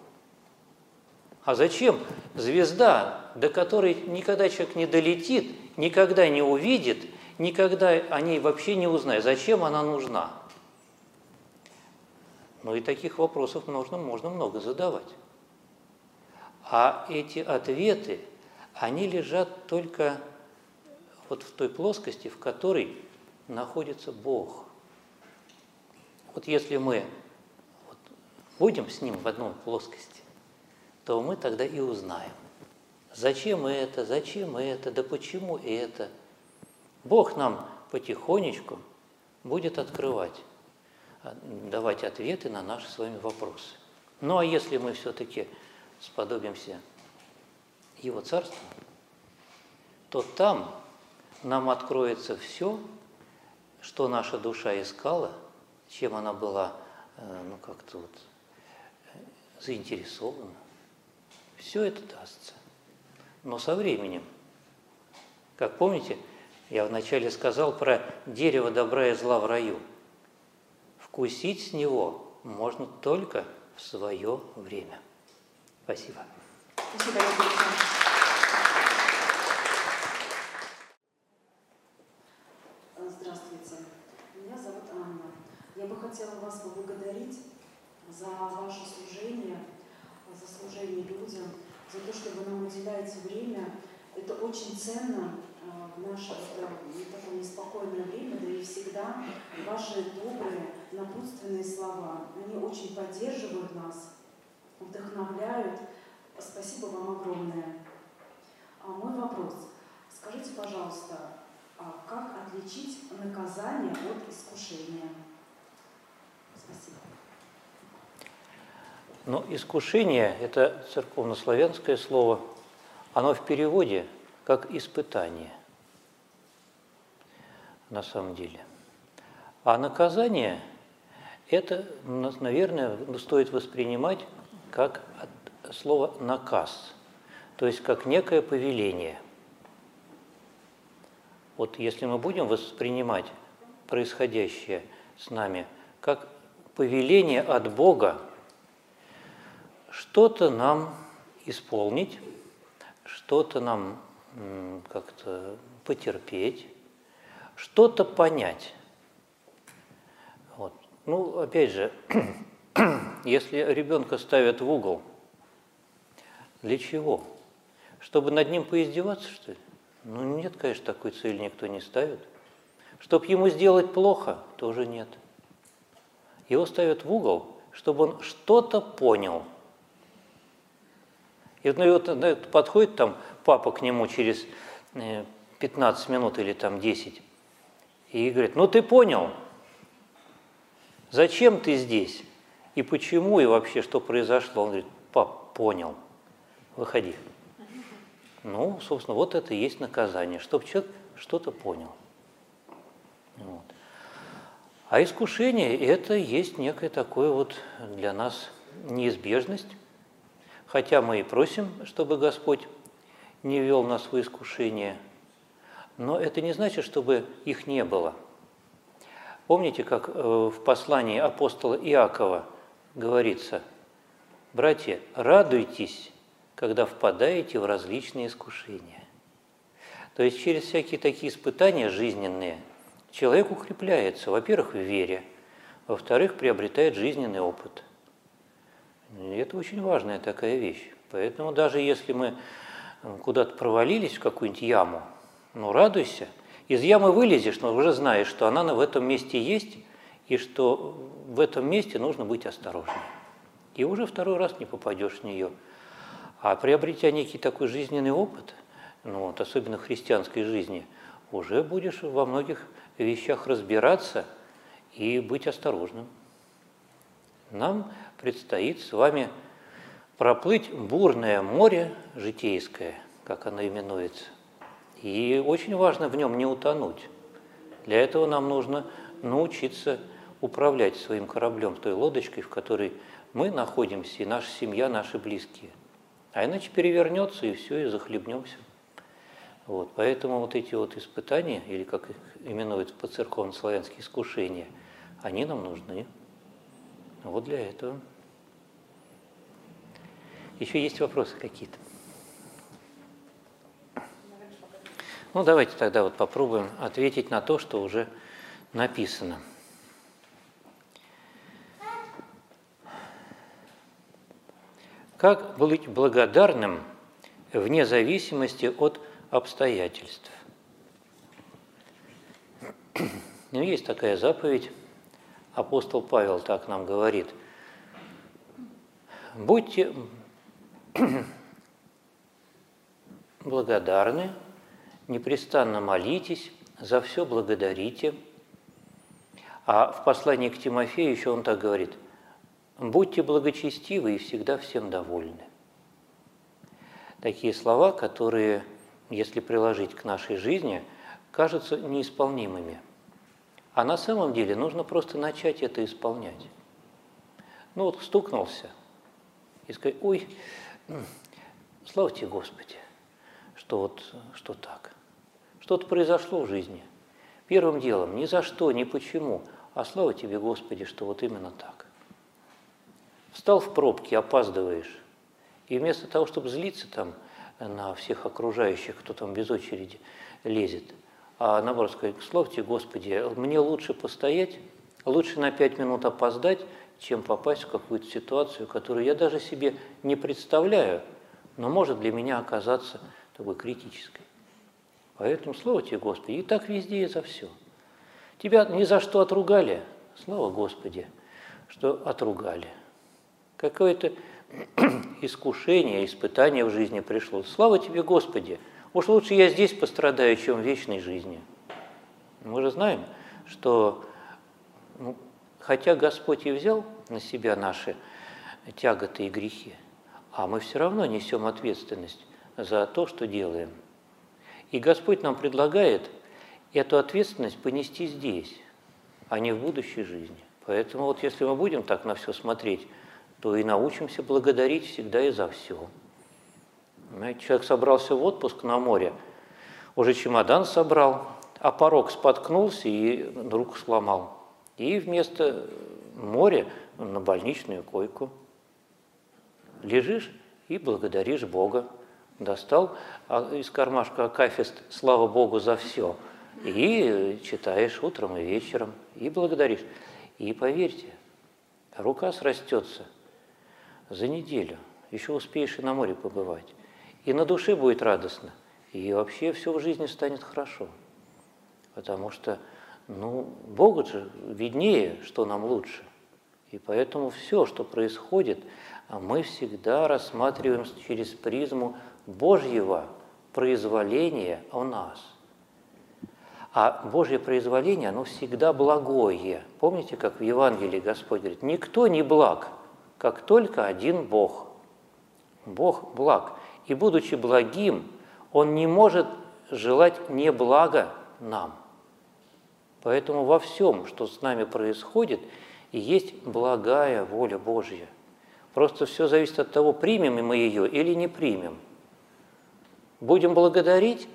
А зачем звезда, до которой никогда человек не долетит, никогда не увидит, никогда о ней вообще не узнает? Зачем она нужна? Ну и таких вопросов можно, можно много задавать. А эти ответы, они лежат только вот в той плоскости, в которой находится Бог. Вот если мы вот будем с Ним в одной плоскости, то мы тогда и узнаем, зачем это, зачем это, да почему это. Бог нам потихонечку будет открывать, а, давать ответы на наши с вами вопросы. Ну а если мы все-таки сподобимся Его Царства, то там нам откроется все, что наша душа искала, чем она была, э, ну, как-то вот э, заинтересована. Все это дастся. Но со временем, как помните, Я вначале сказал про дерево добра и зла в раю. Вкусить с него можно только в свое время. Спасибо. Спасибо. Здравствуйте. Меня зовут Анна. Я бы хотела вас поблагодарить за ваше служение, за служение людям, за то, что вы нам уделяете время. Это очень ценно э, в наше такое неспокойное время, да и всегда ваши добрые, напутственные слова, они очень поддерживают нас, вдохновляют. Спасибо вам огромное. А мой вопрос. Скажите, пожалуйста, а как отличить наказание от искушения? Спасибо. Ну, искушение – это церковнославянское слово. Оно в переводе как испытание, на самом деле. А наказание – это, наверное, стоит воспринимать как слово «наказ», то есть как некое повеление. Вот если мы будем воспринимать происходящее с нами как повеление от Бога что-то нам исполнить, что-то нам как-то потерпеть, что-то понять. Вот. Ну, опять же, если ребенка ставят в угол, для чего? Чтобы над ним поиздеваться, что ли? Ну, нет, конечно, такой цели никто не ставит. Чтобы ему сделать плохо, тоже нет. Его ставят в угол, чтобы он что-то понял – ну, и вот ну, подходит там папа к нему через 15 э, минут или там 10 и говорит, ну ты понял, зачем ты здесь и почему и вообще что произошло? Он говорит, пап, понял, выходи. Ну, собственно, вот это и есть наказание, чтобы человек что-то понял. Вот. А искушение – это есть некое такое вот для нас неизбежность, Хотя мы и просим, чтобы Господь не вел нас в искушение, но это не значит, чтобы их не было. Помните, как э, в послании апостола Иакова говорится, «Братья, радуйтесь, когда впадаете в различные искушения». То есть через всякие такие испытания жизненные человек укрепляется, во-первых, в вере, во-вторых, приобретает жизненный опыт – это очень важная такая вещь. Поэтому даже если мы куда-то провалились в какую-нибудь яму, ну радуйся. Из ямы вылезешь, но уже знаешь, что она в этом месте есть, и что в этом месте нужно быть осторожнее. И уже второй раз не попадешь в нее. А приобретя некий такой жизненный опыт, ну вот, особенно христианской жизни, уже будешь во многих вещах разбираться и быть осторожным. Нам предстоит с вами проплыть бурное море житейское, как оно именуется. И очень важно в нем не утонуть. Для этого нам нужно научиться управлять своим кораблем, той лодочкой, в которой мы находимся, и наша семья, наши близкие. А иначе перевернется, и все, и захлебнемся. Вот, поэтому вот эти вот испытания, или как их именуют по-церковно-славянски искушения, они нам нужны. Вот для этого. Еще есть вопросы какие-то? Ну, давайте тогда вот попробуем ответить на то, что уже написано. Как быть благодарным вне зависимости от обстоятельств? Ну, есть такая заповедь апостол Павел так нам говорит. Будьте благодарны, непрестанно молитесь, за все благодарите. А в послании к Тимофею еще он так говорит, будьте благочестивы и всегда всем довольны. Такие слова, которые, если приложить к нашей жизни, кажутся неисполнимыми – а на самом деле нужно просто начать это исполнять. Ну вот стукнулся и сказать, ой, слава тебе Господи, что вот, что так, что-то произошло в жизни. Первым делом, ни за что, ни почему, а слава тебе, Господи, что вот именно так. Встал в пробке, опаздываешь, и вместо того, чтобы злиться там на всех окружающих, кто там без очереди лезет, а слава тебе, Господи, мне лучше постоять, лучше на пять минут опоздать, чем попасть в какую-то ситуацию, которую я даже себе не представляю, но может для меня оказаться такой критической. Поэтому слава тебе, Господи, и так везде и за все. Тебя ни за что отругали, слава Господи, что отругали. Какое-то искушение, испытание в жизни пришло. Слава тебе, Господи, уж лучше я здесь пострадаю, чем в вечной жизни. Мы же знаем, что ну, хотя Господь и взял на себя наши тяготы и грехи, а мы все равно несем ответственность за то, что делаем. И Господь нам предлагает эту ответственность понести здесь, а не в будущей жизни. Поэтому вот если мы будем так на все смотреть, то и научимся благодарить всегда и за все. Знаете, человек собрался в отпуск на море, уже чемодан собрал, а порог споткнулся и руку сломал. И вместо моря на больничную койку лежишь и благодаришь Бога. Достал а, из кармашка акафист «Слава Богу за все» и читаешь утром и вечером, и благодаришь. И поверьте, рука срастется за неделю, еще успеешь и на море побывать. И на душе будет радостно, и вообще все в жизни станет хорошо. Потому что, ну, Богу же виднее, что нам лучше. И поэтому все, что происходит, мы всегда рассматриваем через призму Божьего произволения о нас. А Божье произволение, оно всегда благое. Помните, как в Евангелии Господь говорит, никто не благ, как только один Бог. Бог благ. И будучи благим, Он не может желать не блага нам. Поэтому во всем, что с нами происходит, и есть благая воля Божья. Просто все зависит от того, примем мы ее или не примем. Будем благодарить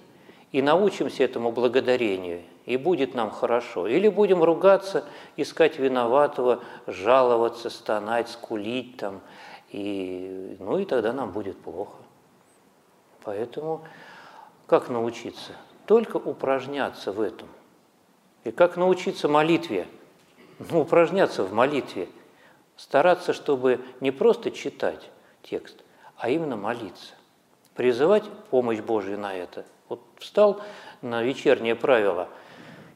и научимся этому благодарению, и будет нам хорошо. Или будем ругаться, искать виноватого, жаловаться, стонать, скулить там, и, ну и тогда нам будет плохо. Поэтому как научиться? Только упражняться в этом. И как научиться молитве? Ну, упражняться в молитве. Стараться, чтобы не просто читать текст, а именно молиться призывать помощь Божию на это. Вот встал на вечернее правило,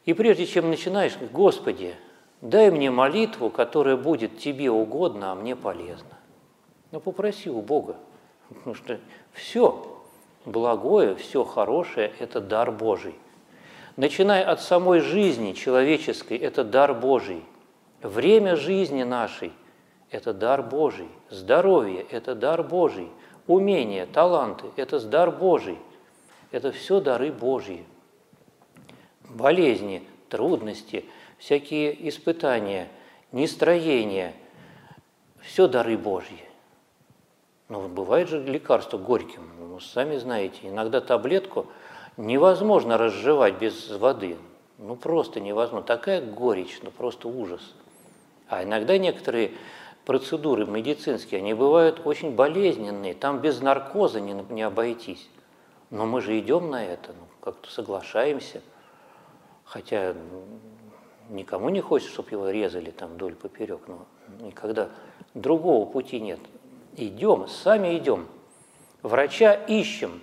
и прежде чем начинаешь, Господи, дай мне молитву, которая будет Тебе угодна, а мне полезна. Ну, попроси у Бога, потому что все благое, все хорошее – это дар Божий. Начиная от самой жизни человеческой – это дар Божий. Время жизни нашей – это дар Божий. Здоровье – это дар Божий – умения, таланты – это дар Божий. Это все дары Божьи. Болезни, трудности, всякие испытания, нестроения – все дары Божьи. Но бывает же лекарство горьким. Ну, сами знаете, иногда таблетку невозможно разжевать без воды. Ну, просто невозможно. Такая горечь, ну, просто ужас. А иногда некоторые процедуры медицинские, они бывают очень болезненные, там без наркоза не, не обойтись. Но мы же идем на это, ну, как-то соглашаемся. Хотя никому не хочется, чтобы его резали там вдоль поперек, но никогда другого пути нет. Идем, сами идем. Врача ищем,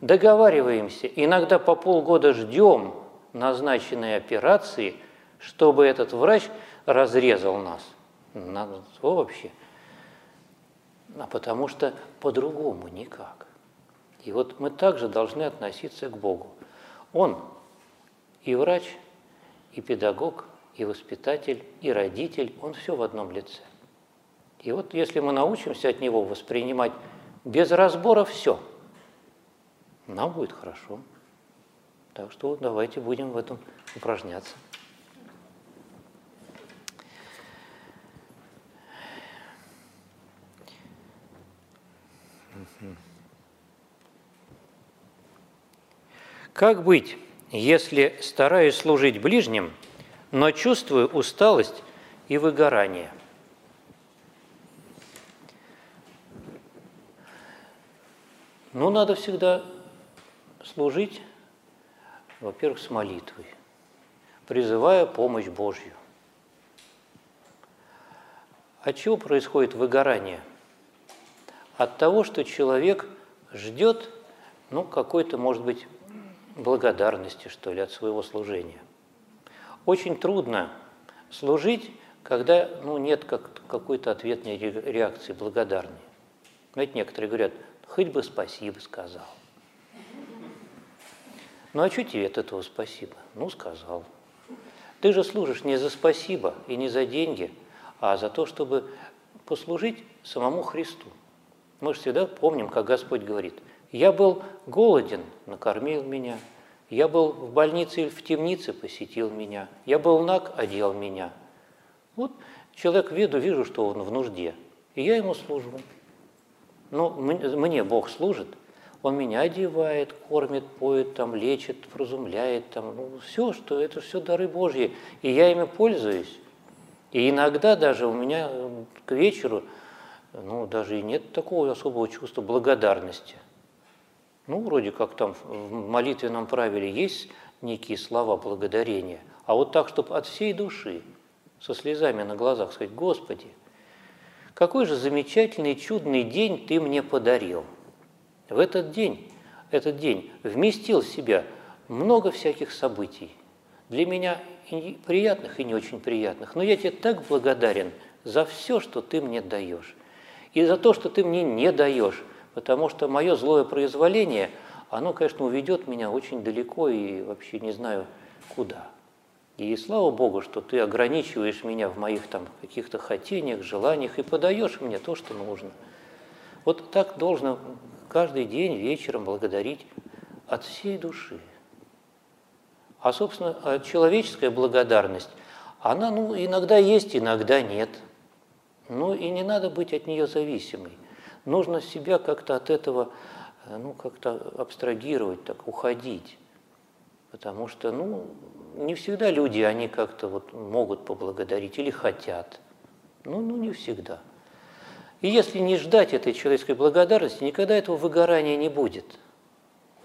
договариваемся, иногда по полгода ждем назначенной операции, чтобы этот врач разрезал нас – надо вообще. А потому что по-другому никак. И вот мы также должны относиться к Богу. Он и врач, и педагог, и воспитатель, и родитель, он все в одном лице. И вот если мы научимся от него воспринимать без разбора все, нам будет хорошо. Так что давайте будем в этом упражняться. Как быть, если стараюсь служить ближним, но чувствую усталость и выгорание. Ну, надо всегда служить, во-первых, с молитвой, призывая помощь Божью. От чего происходит выгорание? От того, что человек ждет, ну, какой-то, может быть, благодарности, что ли, от своего служения. Очень трудно служить, когда ну, нет как, какой-то ответной реакции благодарной. Знаете, некоторые говорят, хоть бы спасибо сказал. Ну а что тебе от этого спасибо? Ну, сказал. Ты же служишь не за спасибо и не за деньги, а за то, чтобы послужить самому Христу. Мы же всегда помним, как Господь говорит, «Я был голоден, накормил меня, я был в больнице или в темнице, посетил меня, я был наг, одел меня». Вот человек виду, вижу, что он в нужде, и я ему служу. Ну, мне Бог служит, Он меня одевает, кормит, поет, там, лечит, вразумляет, там, ну, все, что это все дары Божьи, и я ими пользуюсь. И иногда даже у меня к вечеру, ну, даже и нет такого особого чувства благодарности. Ну, вроде как там в молитвенном правиле есть некие слова благодарения, а вот так, чтобы от всей души, со слезами на глазах сказать, Господи, какой же замечательный, чудный день ты мне подарил. В этот день, этот день вместил в себя много всяких событий. Для меня и приятных, и не очень приятных. Но я тебе так благодарен за все, что ты мне даешь. И за то, что ты мне не даешь, потому что мое злое произволение, оно, конечно, уведет меня очень далеко и вообще не знаю куда. И слава Богу, что ты ограничиваешь меня в моих там каких-то хотениях, желаниях и подаешь мне то, что нужно. Вот так должно каждый день вечером благодарить от всей души. А, собственно, а человеческая благодарность, она ну, иногда есть, иногда нет. Ну и не надо быть от нее зависимой. Нужно себя как-то от этого ну, как-то абстрагировать, так, уходить. Потому что, ну, не всегда люди, они как-то вот могут поблагодарить или хотят. Ну, ну, не всегда. И если не ждать этой человеческой благодарности, никогда этого выгорания не будет.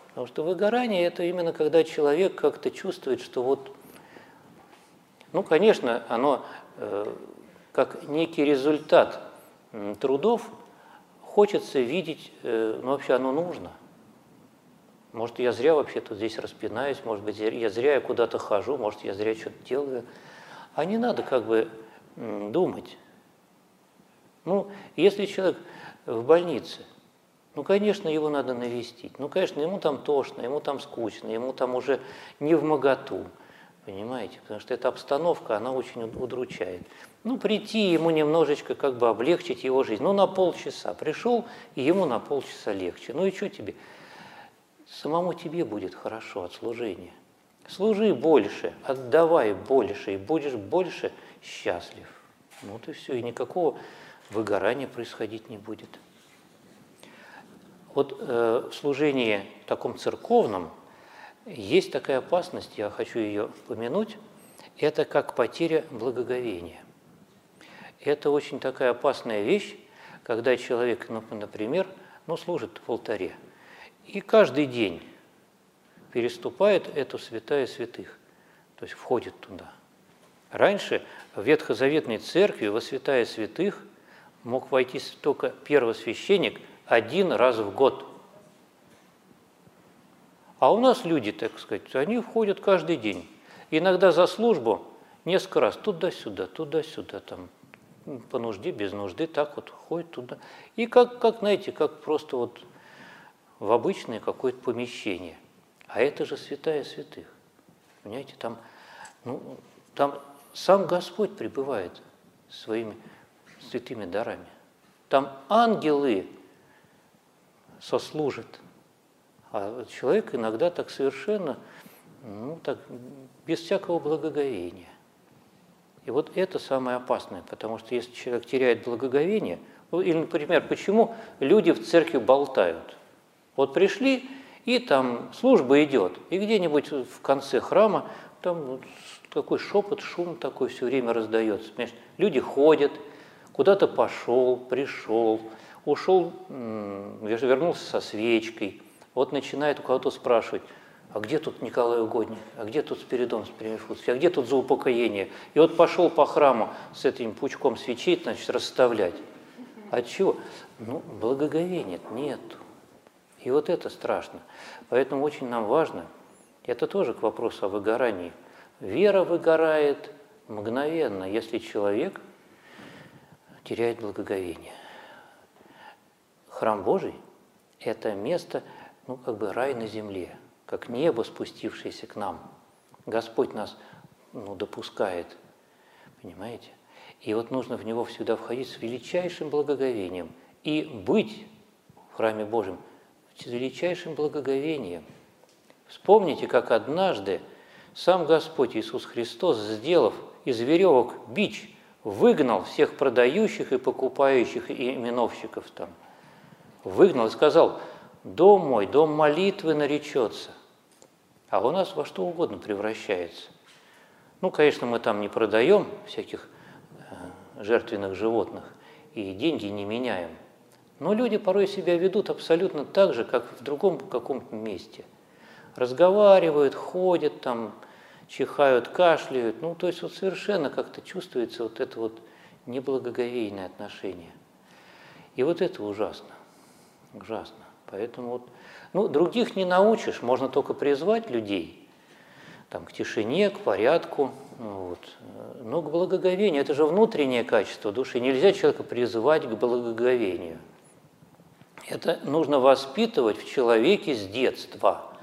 Потому что выгорание – это именно когда человек как-то чувствует, что вот, ну, конечно, оно э, как некий результат трудов, хочется видеть, э, ну, вообще оно нужно – может, я зря вообще тут здесь распинаюсь, может быть, я зря куда-то хожу, может, я зря что-то делаю. А не надо как бы думать. Ну, если человек в больнице, ну, конечно, его надо навестить. Ну, конечно, ему там тошно, ему там скучно, ему там уже не в моготу, понимаете? Потому что эта обстановка, она очень удручает. Ну, прийти ему немножечко как бы облегчить его жизнь. Ну, на полчаса. Пришел, и ему на полчаса легче. Ну, и что тебе? Самому тебе будет хорошо от служения. Служи больше, отдавай больше, и будешь больше счастлив. Вот и все, и никакого выгорания происходить не будет. Вот э, в служении таком церковном есть такая опасность, я хочу ее помянуть, это как потеря благоговения. Это очень такая опасная вещь, когда человек, ну, например, ну, служит в алтаре – и каждый день переступает эту святая святых, то есть входит туда. Раньше в Ветхозаветной церкви во святая святых мог войти только первосвященник один раз в год. А у нас люди, так сказать, они входят каждый день. Иногда за службу несколько раз туда-сюда, туда-сюда, там, по нужде, без нужды, так вот ходят туда. И как, как знаете, как просто вот в обычное какое-то помещение. А это же святая святых. Понимаете, там, ну, там сам Господь пребывает своими святыми дарами. Там ангелы сослужат. А человек иногда так совершенно, ну, так, без всякого благоговения. И вот это самое опасное, потому что если человек теряет благоговение, ну, или, например, почему люди в церкви болтают? Вот пришли, И там служба идет, и где-нибудь в конце храма там такой шепот, шум такой все время раздается. Люди ходят, куда-то пошел, пришел, ушел, вернулся со свечкой. Вот начинает у кого-то спрашивать, а где тут Николай Угодник, а где тут Спиридон Спирифудский, а где тут за упокоение? И вот пошел по храму с этим пучком свечей, значит, расставлять. От чего? Ну, благоговения нет. И вот это страшно. Поэтому очень нам важно, это тоже к вопросу о выгорании. Вера выгорает мгновенно, если человек теряет благоговение. Храм Божий – это место, ну, как бы рай на земле, как небо, спустившееся к нам. Господь нас ну, допускает, понимаете? И вот нужно в него всегда входить с величайшим благоговением и быть в храме Божьем с величайшим благоговением. Вспомните, как однажды сам Господь Иисус Христос, сделав из веревок бич, выгнал всех продающих и покупающих и именовщиков там. Выгнал и сказал, дом мой, дом молитвы наречется. А у нас во что угодно превращается. Ну, конечно, мы там не продаем всяких жертвенных животных и деньги не меняем. Но люди порой себя ведут абсолютно так же, как в другом каком-то месте. Разговаривают, ходят там, чихают, кашляют. Ну, то есть вот совершенно как-то чувствуется вот это вот неблагоговейное отношение. И вот это ужасно, ужасно. Поэтому вот, ну, других не научишь, можно только призвать людей там, к тишине, к порядку, вот. Но к благоговению – это же внутреннее качество души. Нельзя человека призывать к благоговению. Это нужно воспитывать в человеке с детства.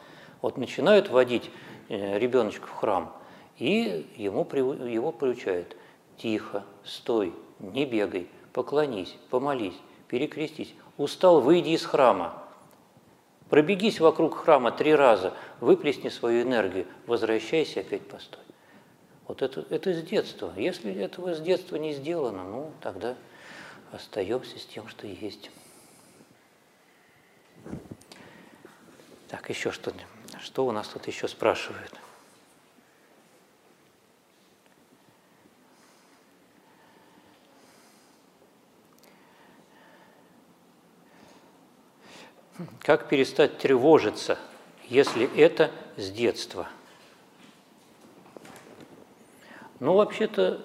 Вот начинают водить э, ребеночка в храм, и ему, его приучают – тихо, стой, не бегай, поклонись, помолись, перекрестись. Устал – выйди из храма. Пробегись вокруг храма три раза, выплесни свою энергию, возвращайся, опять постой. Вот это, это с детства. Если этого с детства не сделано, ну, тогда остаемся с тем, что есть. Так, еще что Что у нас тут еще спрашивают? Как перестать тревожиться, если это с детства – ну, вообще-то,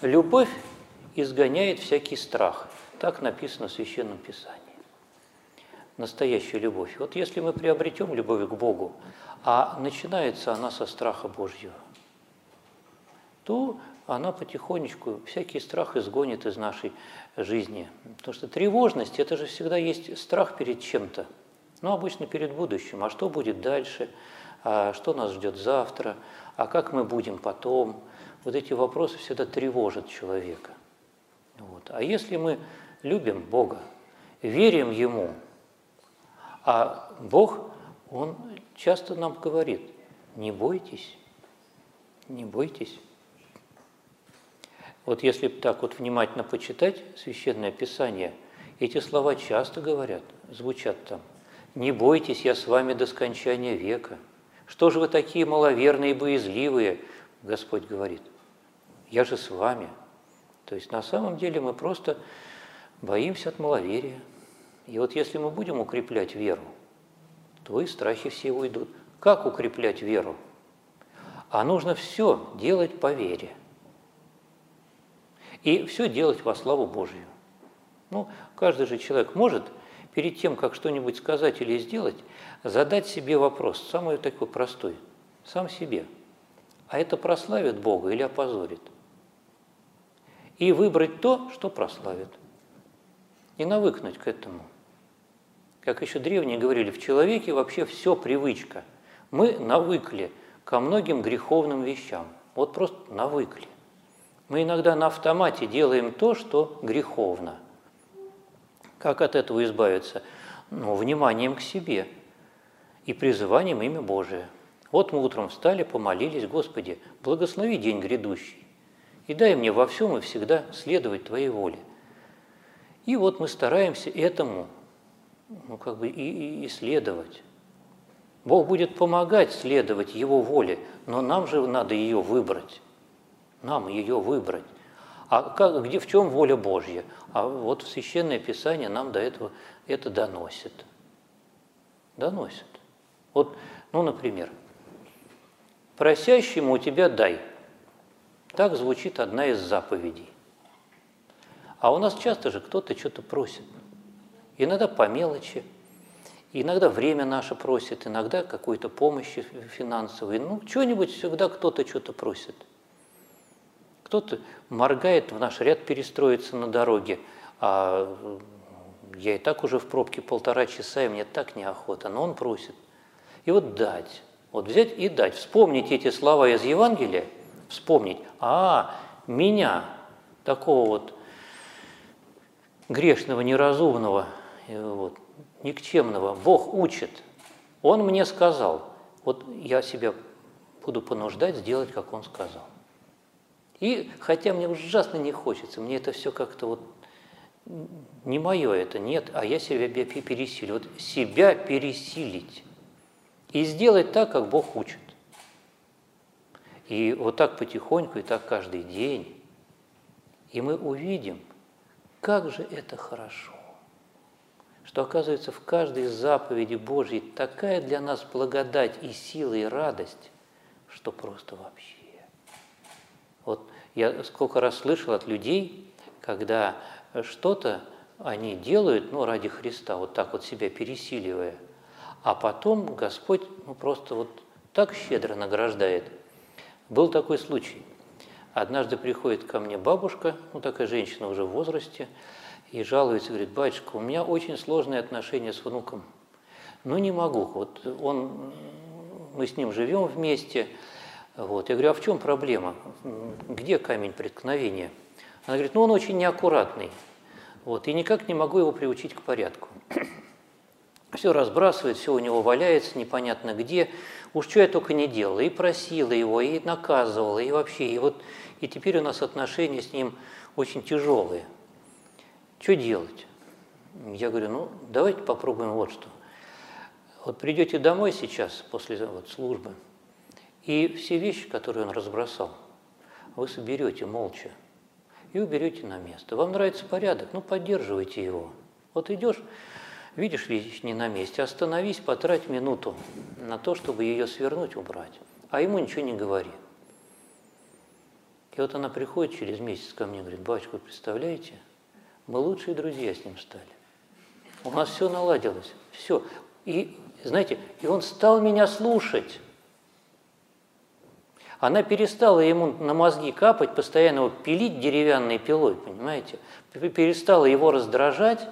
любовь изгоняет всякий страх. Так написано в Священном Писании. Настоящая любовь. Вот если мы приобретем любовь к Богу, а начинается она со страха Божьего, то она потихонечку всякий страх изгонит из нашей жизни. Потому что тревожность – это же всегда есть страх перед чем-то. Ну, обычно перед будущим. А что будет дальше? А что нас ждет завтра? а как мы будем потом? Вот эти вопросы всегда тревожат человека. Вот. А если мы любим Бога, верим Ему, а Бог, Он часто нам говорит, не бойтесь, не бойтесь. Вот если так вот внимательно почитать Священное Писание, эти слова часто говорят, звучат там. «Не бойтесь, я с вами до скончания века». Что же вы такие маловерные и боязливые, Господь говорит. Я же с вами. То есть на самом деле мы просто боимся от маловерия. И вот если мы будем укреплять веру, то и страхи все уйдут. Как укреплять веру? А нужно все делать по вере. И все делать во славу Божью. Ну, каждый же человек может перед тем, как что-нибудь сказать или сделать, задать себе вопрос, самый такой простой, сам себе. А это прославит Бога или опозорит? И выбрать то, что прославит. И навыкнуть к этому. Как еще древние говорили, в человеке вообще все привычка. Мы навыкли ко многим греховным вещам. Вот просто навыкли. Мы иногда на автомате делаем то, что греховно. Как от этого избавиться? Ну, вниманием к себе – и призыванием имя Божие. Вот мы утром встали, помолились, Господи, благослови день грядущий, и дай мне во всем и всегда следовать Твоей воле. И вот мы стараемся этому ну, как бы и, и исследовать. Бог будет помогать следовать Его воле, но нам же надо ее выбрать. Нам ее выбрать. А как, где, в чем воля Божья? А вот Священное Писание нам до этого это доносит. Доносит. Вот, ну, например, «Просящему у тебя дай». Так звучит одна из заповедей. А у нас часто же кто-то что-то просит. Иногда по мелочи, иногда время наше просит, иногда какой-то помощи финансовой. Ну, что-нибудь всегда кто-то что-то просит. Кто-то моргает в наш ряд перестроиться на дороге, а я и так уже в пробке полтора часа, и мне так неохота, но он просит. И вот дать, вот взять и дать, вспомнить эти слова из Евангелия, вспомнить, а, меня, такого вот грешного, неразумного, вот, никчемного, Бог учит. Он мне сказал, вот я себя буду понуждать сделать, как Он сказал. И хотя мне ужасно не хочется, мне это все как-то вот не мое это, нет, а я себя пересилю. Вот себя пересилить и сделать так, как Бог учит. И вот так потихоньку, и так каждый день. И мы увидим, как же это хорошо что, оказывается, в каждой заповеди Божьей такая для нас благодать и сила, и радость, что просто вообще. Вот я сколько раз слышал от людей, когда что-то они делают, ну, ради Христа, вот так вот себя пересиливая, а потом Господь, ну, просто вот так щедро награждает. Был такой случай. Однажды приходит ко мне бабушка, ну, такая женщина уже в возрасте, и жалуется, говорит, батюшка, у меня очень сложные отношения с внуком. Ну, не могу. Вот он, мы с ним живем вместе. Вот. Я говорю, а в чем проблема? Где камень преткновения? Она говорит, ну, он очень неаккуратный. Вот, и никак не могу его приучить к порядку. Все разбрасывает, все у него валяется, непонятно где. Уж что я только не делала. И просила его, и наказывала, и вообще. И вот и теперь у нас отношения с ним очень тяжелые. Что делать? Я говорю, ну, давайте попробуем вот что. Вот придете домой сейчас, после вот, службы, и все вещи, которые он разбросал, вы соберете молча и уберете на место. Вам нравится порядок, ну, поддерживайте его. Вот идешь, видишь вещь не на месте, остановись, потрать минуту на то, чтобы ее свернуть, убрать, а ему ничего не говори. И вот она приходит через месяц ко мне, говорит, батюшка, представляете, мы лучшие друзья с ним стали. У нас все наладилось. Все. И, знаете, и он стал меня слушать. Она перестала ему на мозги капать, постоянно его пилить деревянной пилой, понимаете? Перестала его раздражать,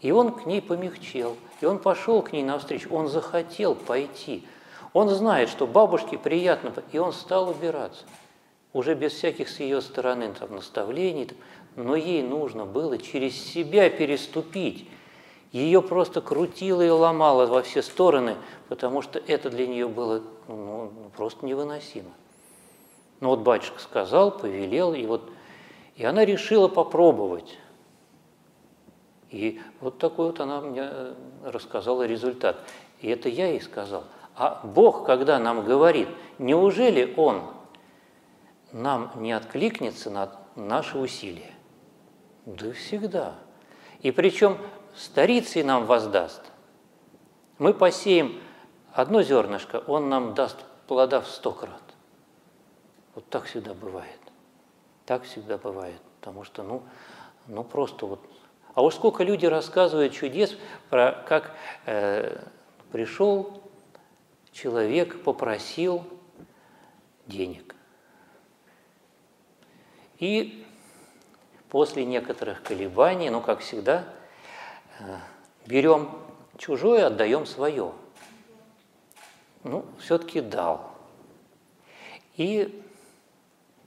и он к ней помягчел. И он пошел к ней навстречу, он захотел пойти. Он знает, что бабушке приятно, и он стал убираться. Уже без всяких с ее стороны там, наставлений но ей нужно было через себя переступить. Ее просто крутило и ломало во все стороны, потому что это для нее было ну, ну, просто невыносимо. Но вот батюшка сказал, повелел, и вот и она решила попробовать. И вот такой вот она мне э, рассказала результат. И это я ей сказал. А Бог, когда нам говорит, неужели Он нам не откликнется на наши усилия? Да всегда. И причем старицей нам воздаст. Мы посеем одно зернышко, он нам даст плода в сто крат. Вот так всегда бывает. Так всегда бывает. Потому что, ну, ну просто вот... А уж сколько люди рассказывают чудес про как э, пришел человек, попросил денег. И после некоторых колебаний, ну, как всегда, э, берем чужое, отдаем свое. Ну, все-таки дал. И,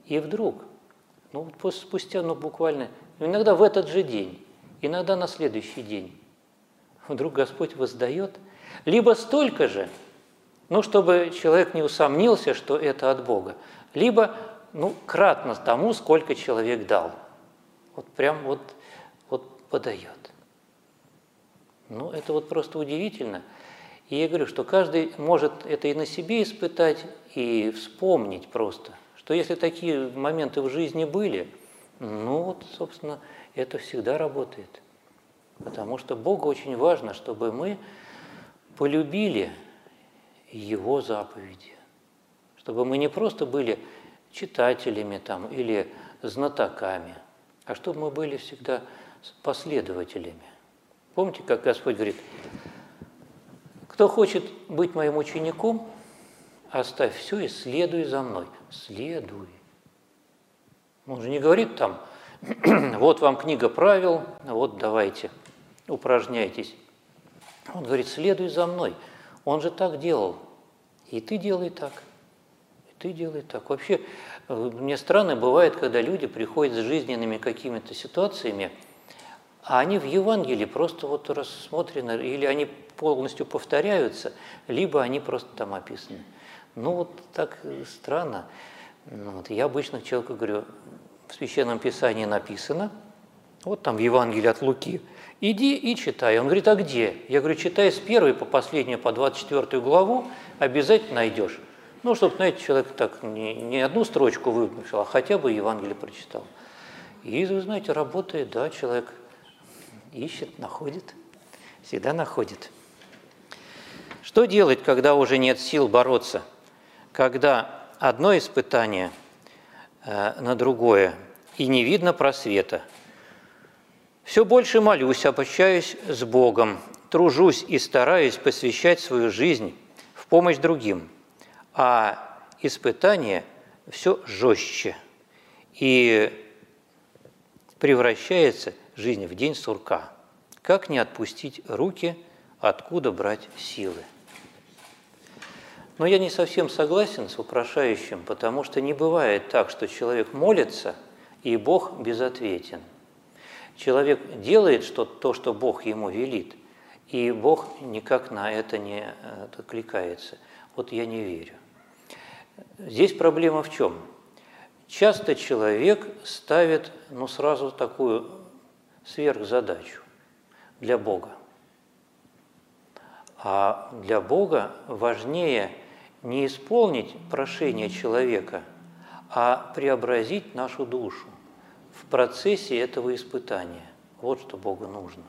и вдруг, ну, спустя, ну, буквально, ну, иногда в этот же день, иногда на следующий день, вдруг Господь воздает, либо столько же, ну, чтобы человек не усомнился, что это от Бога, либо, ну, кратно тому, сколько человек дал – вот прям вот, вот подает. Ну, это вот просто удивительно. И я говорю, что каждый может это и на себе испытать, и вспомнить просто, что если такие моменты в жизни были, ну вот, собственно, это всегда работает. Потому что Богу очень важно, чтобы мы полюбили Его заповеди. Чтобы мы не просто были читателями там, или знатоками, а чтобы мы были всегда последователями. Помните, как Господь говорит, кто хочет быть моим учеником, оставь все и следуй за мной. Следуй. Он же не говорит там, вот вам книга правил, вот давайте, упражняйтесь. Он говорит, следуй за мной. Он же так делал. И ты делай так. Ты делай так. Вообще, э, мне странно бывает, когда люди приходят с жизненными какими-то ситуациями, а они в Евангелии просто вот рассмотрены, или они полностью повторяются, либо они просто там описаны. Ну вот так странно. Ну, вот я обычно человеку говорю, в Священном Писании написано, вот там в Евангелии от Луки, иди и читай. Он говорит, а где? Я говорю, читай с первой по последнюю, по 24 главу, обязательно найдешь. Ну, чтобы, знаете, человек так не, не одну строчку выписал, а хотя бы Евангелие прочитал. И, вы знаете, работает, да, человек ищет, находит, всегда находит. Что делать, когда уже нет сил бороться? Когда одно испытание э, на другое, и не видно просвета. Все больше молюсь, обращаюсь с Богом, тружусь и стараюсь посвящать свою жизнь в помощь другим, а испытание все жестче и превращается жизнь в день сурка. Как не отпустить руки, откуда брать силы? Но я не совсем согласен с вопрошающим, потому что не бывает так, что человек молится, и Бог безответен. Человек делает что то, что Бог ему велит, и Бог никак на это не э, откликается. Вот я не верю. Здесь проблема в чем? Часто человек ставит ну, сразу такую сверхзадачу для Бога. А для Бога важнее не исполнить прошение человека, а преобразить нашу душу в процессе этого испытания. Вот что Богу нужно.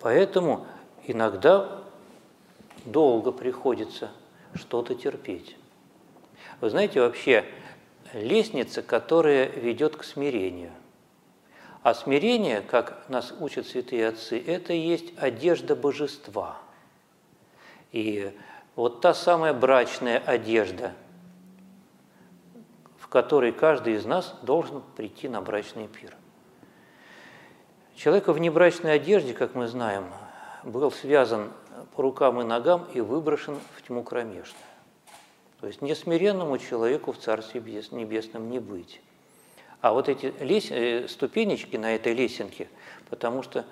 Поэтому иногда долго приходится что-то терпеть. Вы знаете, вообще лестница, которая ведет к смирению. А смирение, как нас учат святые отцы, это и есть одежда божества. И вот та самая брачная одежда, в которой каждый из нас должен прийти на брачный пир. Человек в небрачной одежде, как мы знаем, был связан рукам и ногам и выброшен в тьму кромешную. То есть несмиренному человеку в Царстве Небесном не быть. А вот эти лес... Э, ступенечки на этой лесенке, потому что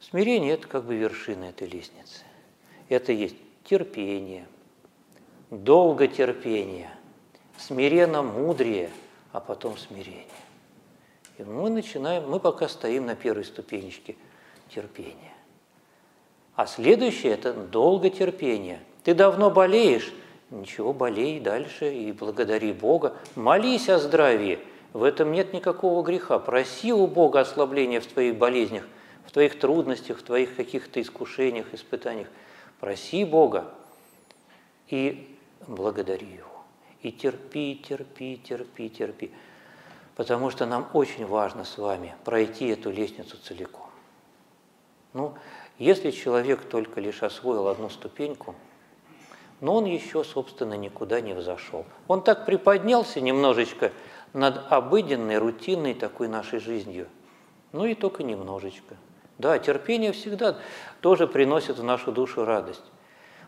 смирение – это как бы вершина этой лестницы. Это есть терпение, долготерпение, смиренно мудрее, а потом смирение. И мы начинаем, мы пока стоим на первой ступенечке терпения. А следующее – это долготерпение. Ты давно болеешь, ничего, болей дальше и благодари Бога. Молись о здравии, в этом нет никакого греха. Проси у Бога ослабления в твоих болезнях, в твоих трудностях, в твоих каких-то искушениях, испытаниях. Проси Бога и благодари Его. И терпи, терпи, терпи, терпи. Потому что нам очень важно с вами пройти эту лестницу целиком. Ну, если человек только лишь освоил одну ступеньку, но он еще, собственно, никуда не взошел. Он так приподнялся немножечко над обыденной, рутинной такой нашей жизнью. Ну и только немножечко. Да, терпение всегда тоже приносит в нашу душу радость.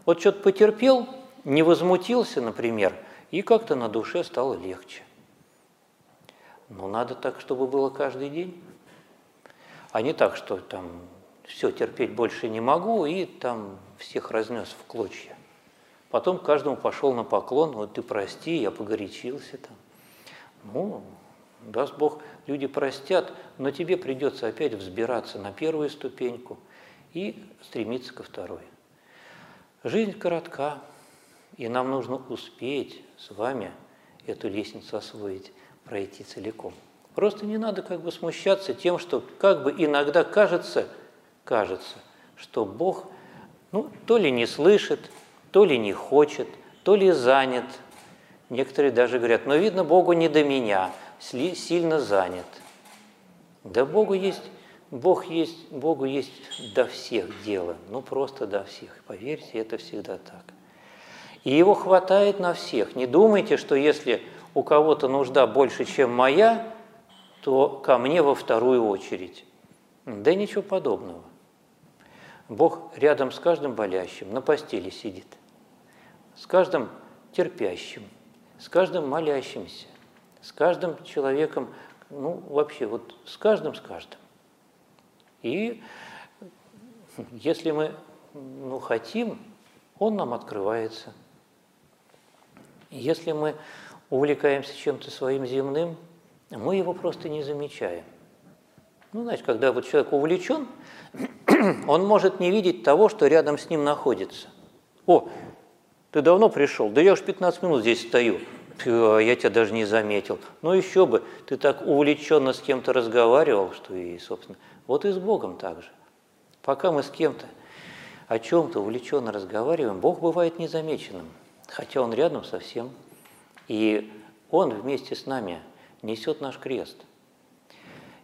Вот что-то потерпел, не возмутился, например, и как-то на душе стало легче. Но надо так, чтобы было каждый день. А не так, что там все, терпеть больше не могу, и там всех разнес в клочья. Потом каждому пошел на поклон, вот ты прости, я погорячился там. Ну, Даст Бог, люди простят, но тебе придется опять взбираться на первую ступеньку и стремиться ко второй. Жизнь коротка, и нам нужно успеть с вами эту лестницу освоить, пройти целиком. Просто не надо как бы смущаться тем, что как бы иногда кажется, кажется, что Бог ну, то ли не слышит, то ли не хочет, то ли занят. Некоторые даже говорят, но видно, Богу не до меня, сильно занят. Да Богу есть, Бог есть, Богу есть до всех дело, ну просто до всех. Поверьте, это всегда так. И его хватает на всех. Не думайте, что если у кого-то нужда больше, чем моя, то ко мне во вторую очередь. Да ничего подобного. Бог рядом с каждым болящим, на постели сидит, с каждым терпящим, с каждым молящимся, с каждым человеком, ну, вообще, вот с каждым, с каждым. И если мы ну, хотим, он нам открывается. Если мы увлекаемся чем-то своим земным, мы его просто не замечаем. Ну, знаете, когда вот человек увлечен, он может не видеть того, что рядом с ним находится. О, ты давно пришел? Да я уж 15 минут здесь стою. Я тебя даже не заметил. Ну еще бы, ты так увлеченно с кем-то разговаривал, что и, собственно, вот и с Богом так же. Пока мы с кем-то о чем-то увлеченно разговариваем, Бог бывает незамеченным, хотя Он рядом совсем. И Он вместе с нами несет наш крест.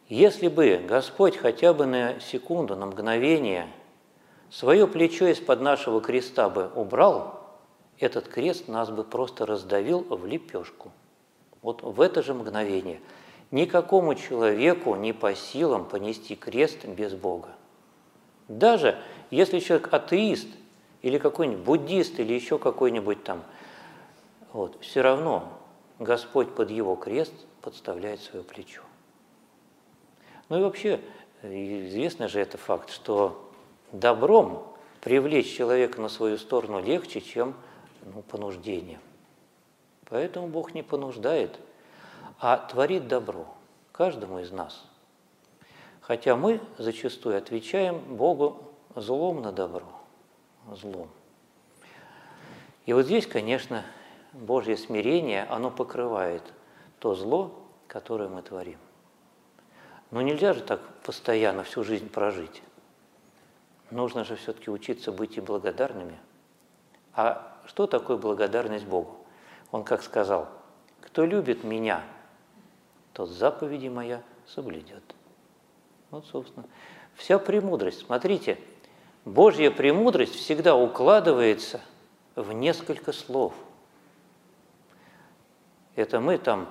Если бы Господь хотя бы на секунду, на мгновение свое плечо из-под нашего креста бы убрал, этот крест нас бы просто раздавил в лепешку. Вот в это же мгновение никакому человеку не по силам понести крест без Бога. Даже если человек атеист или какой-нибудь буддист или еще какой-нибудь там, вот, все равно Господь под его крест подставляет свое плечо. Ну и вообще, известный же это факт, что добром привлечь человека на свою сторону легче, чем ну, понуждением. Поэтому Бог не понуждает, а творит добро каждому из нас. Хотя мы зачастую отвечаем Богу злом на добро, злом. И вот здесь, конечно, Божье смирение, оно покрывает то зло, которое мы творим. Но нельзя же так постоянно всю жизнь прожить. Нужно же все-таки учиться быть и благодарными. А что такое благодарность Богу? Он как сказал, кто любит меня, тот заповеди моя соблюдет. Вот, собственно, вся премудрость. Смотрите, Божья премудрость всегда укладывается в несколько слов. Это мы там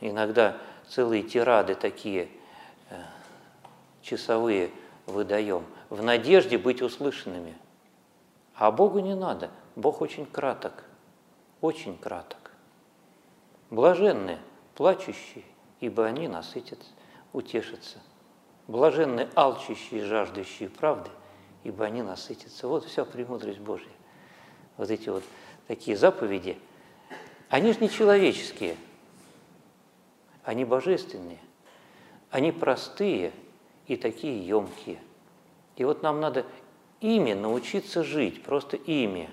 иногда целые тирады такие часовые выдаем, в надежде быть услышанными. А Богу не надо. Бог очень краток, очень краток. Блаженны, плачущие, ибо они насытятся, утешатся. Блаженны, алчущие, жаждущие правды, ибо они насытятся. Вот вся премудрость Божья. Вот эти вот такие заповеди, они же не человеческие – они божественные, они простые и такие емкие. И вот нам надо ими научиться жить, просто ими.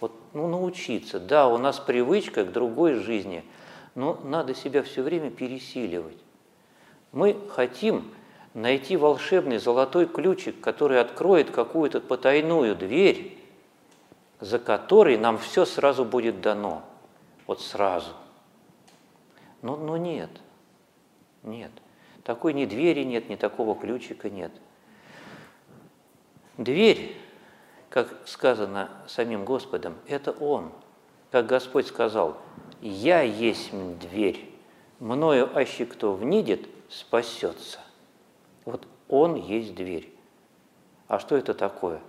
Вот, ну, научиться. Да, у нас привычка к другой жизни, но надо себя все время пересиливать. Мы хотим найти волшебный золотой ключик, который откроет какую-то потайную дверь, за которой нам все сразу будет дано. Вот сразу. Но, но нет, нет. Такой ни двери нет, ни такого ключика нет. Дверь, как сказано самим Господом, это Он. Как Господь сказал, «Я есть дверь, мною аще кто внидит, спасется». Вот Он есть дверь. А что это такое?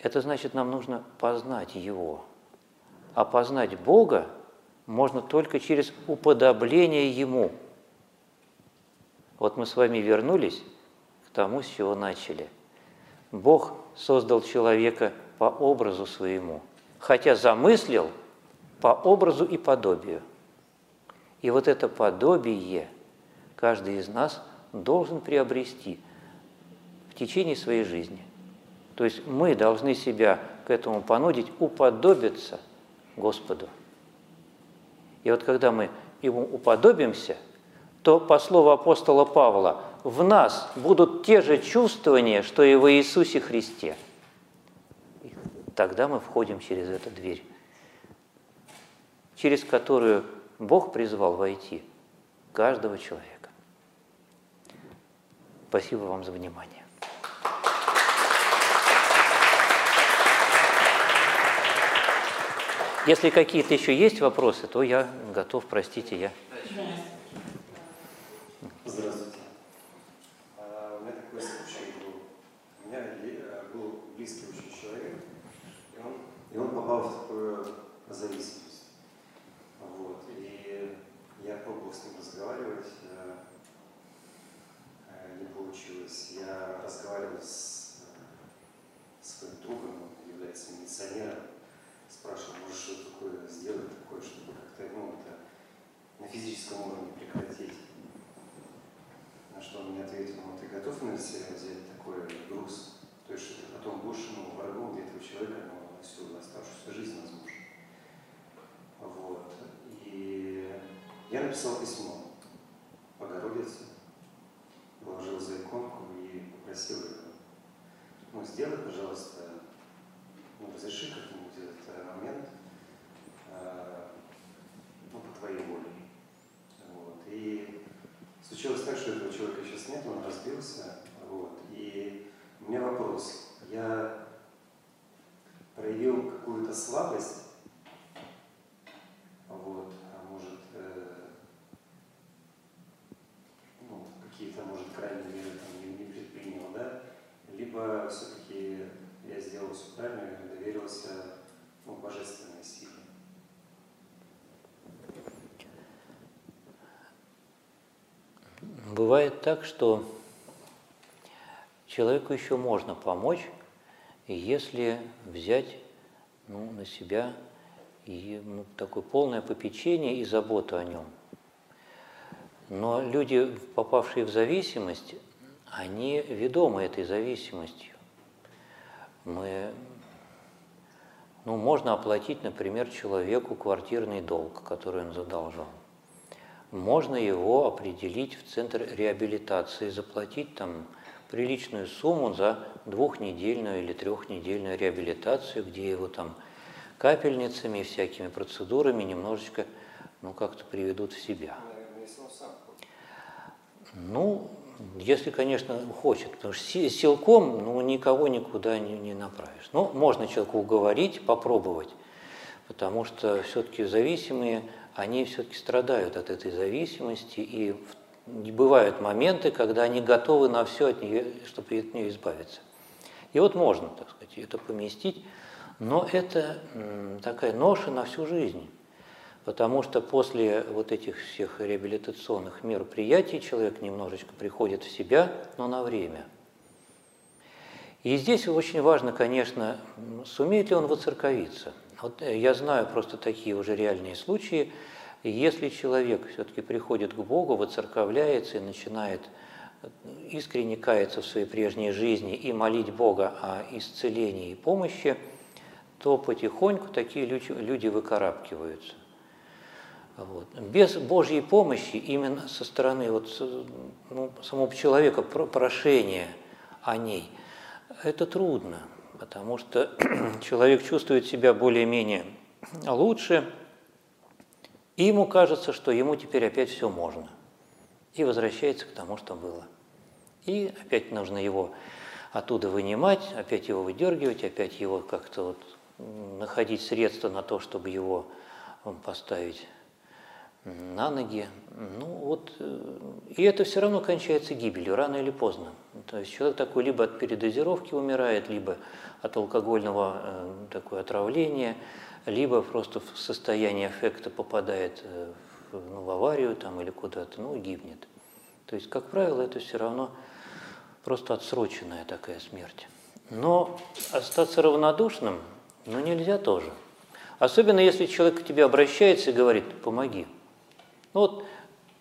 Это значит, нам нужно познать Его. А познать Бога можно только через уподобление Ему. Вот мы с вами вернулись к тому, с чего начали. Бог создал человека по образу своему, хотя замыслил по образу и подобию. И вот это подобие каждый из нас должен приобрести в течение своей жизни. То есть мы должны себя к этому понудить, уподобиться Господу. И вот когда мы ему уподобимся, то по слову апостола Павла, в нас будут те же чувствования, что и в Иисусе Христе. И тогда мы входим через эту дверь, через которую Бог призвал войти каждого человека. Спасибо вам за внимание. Если какие-то еще есть вопросы, то я готов, простите, я. Здравствуйте. А, У меня такой случай был. У меня е- был близкий очень человек, и он, и он попал в такую зависимость. Вот. И я пробовал с ним разговаривать, э, э, не получилось. Я разговаривал с э, своим другом, он является милиционером, спрашивал, может, что такое сделать такое, чтобы как-то, ну, это на физическом уровне прекратить. На что он мне ответил, ну ты готов на себя взять такой груз? То есть, что ты потом будешь ну, врагом для этого человека ну, всю оставшуюся жизнь, возможно. Вот. И я написал письмо Богородице, положил за иконку и попросил ее, ну, сделай, пожалуйста, ну, разреши как-нибудь этот э, момент, э, ну, по твоей воле. Вот. И случилось так, что этого человека сейчас нет, он разбился. Вот. И у меня вопрос. Я проявил какую-то слабость, вот, а может, э, ну, какие-то, может, крайние меры там, не, не предпринял, да? Либо все-таки я сделал все правильно и доверился ну, божественной силе. Бывает так, что человеку еще можно помочь, если взять ну, на себя и, ну, такое полное попечение и заботу о нем. Но люди, попавшие в зависимость, они ведомы этой зависимостью. Мы, ну, можно оплатить, например, человеку квартирный долг, который он задолжал. Можно его определить в центр реабилитации, заплатить там приличную сумму за двухнедельную или трехнедельную реабилитацию, где его там капельницами и всякими процедурами немножечко, ну, как-то приведут в себя. Ну, если, конечно, хочет, потому что си- силком ну, никого никуда не, не направишь. Ну, можно человеку уговорить, попробовать, потому что все-таки зависимые, они все-таки страдают от этой зависимости, и бывают моменты, когда они готовы на все от нее, чтобы от нее избавиться. И вот можно, так сказать, это поместить, но это такая ноша на всю жизнь. Потому что после вот этих всех реабилитационных мероприятий человек немножечко приходит в себя, но на время. И здесь очень важно, конечно, сумеет ли он воцерковиться. Вот э, я знаю просто такие уже реальные случаи. Если человек все-таки приходит к Богу, воцерковляется и начинает э, искренне каяться в своей прежней жизни и молить Бога о исцелении и помощи, то потихоньку такие люди, выкарабкиваются. Вот. Без Божьей помощи, именно со стороны вот, ну, самого человека, про- прошения о ней, это трудно, потому что человек чувствует себя более-менее лучше, и ему кажется, что ему теперь опять все можно, и возвращается к тому, что было. И опять нужно его оттуда вынимать, опять его выдергивать, опять его как-то вот находить средства на то, чтобы его поставить на ноги. Ну вот, э, и это все равно кончается гибелью, рано или поздно. То есть человек такой либо от передозировки умирает, либо от алкогольного э, такое отравления, либо просто в состояние эффекта попадает э, в, ну, в аварию там, или куда-то, ну гибнет. То есть, как правило, это все равно просто отсроченная такая смерть. Но остаться равнодушным, ну, нельзя тоже. Особенно, если человек к тебе обращается и говорит, помоги. Ну вот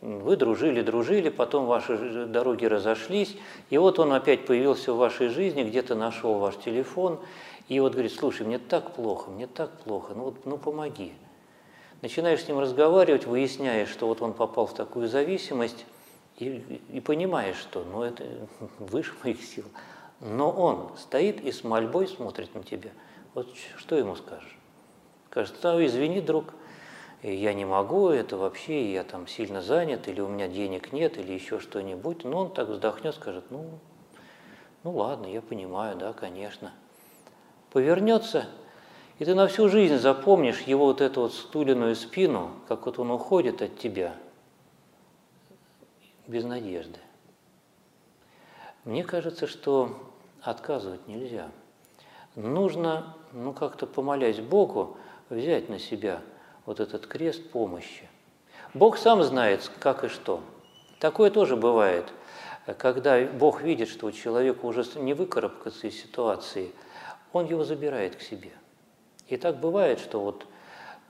Вы дружили, дружили, потом ваши дороги разошлись, и вот он опять появился в вашей жизни, где-то нашел ваш телефон, и вот говорит, слушай, мне так плохо, мне так плохо, ну вот, ну помоги. Начинаешь с ним разговаривать, выясняешь, что вот он попал в такую зависимость, и, и понимаешь, что ну это выше моих сил. Но он стоит и с мольбой смотрит на тебя. Вот что ему скажешь? Скажет, да, извини, друг, я не могу, это вообще, я там сильно занят, или у меня денег нет, или еще что-нибудь. Но он так вздохнет, скажет, ну, ну ладно, я понимаю, да, конечно. Повернется, и ты на всю жизнь запомнишь его вот эту вот стуленную спину, как вот он уходит от тебя без надежды. Мне кажется, что отказывать нельзя. Нужно, ну как-то помолясь Богу, взять на себя – вот этот крест помощи. Бог сам знает, как и что. Такое тоже бывает, когда Бог видит, что у человека уже не выкарабкаться из ситуации, Он его забирает к себе. И так бывает, что вот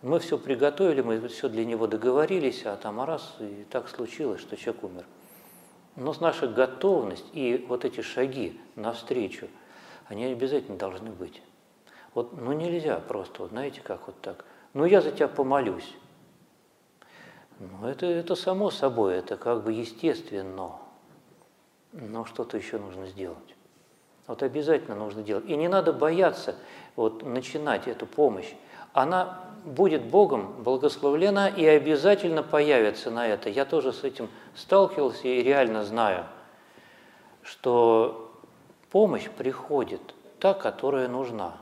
мы все приготовили, мы все для него договорились, а там раз, и так случилось, что человек умер. Но с наша готовность и вот эти шаги навстречу, они обязательно должны быть. Вот, ну нельзя просто, вот знаете, как вот так – ну я за тебя помолюсь. Ну, это, это само собой, это как бы естественно. Но что-то еще нужно сделать. Вот обязательно нужно делать. И не надо бояться вот, начинать эту помощь. Она будет Богом благословлена и обязательно появится на это. Я тоже с этим сталкивался и реально знаю, что помощь приходит та, которая нужна.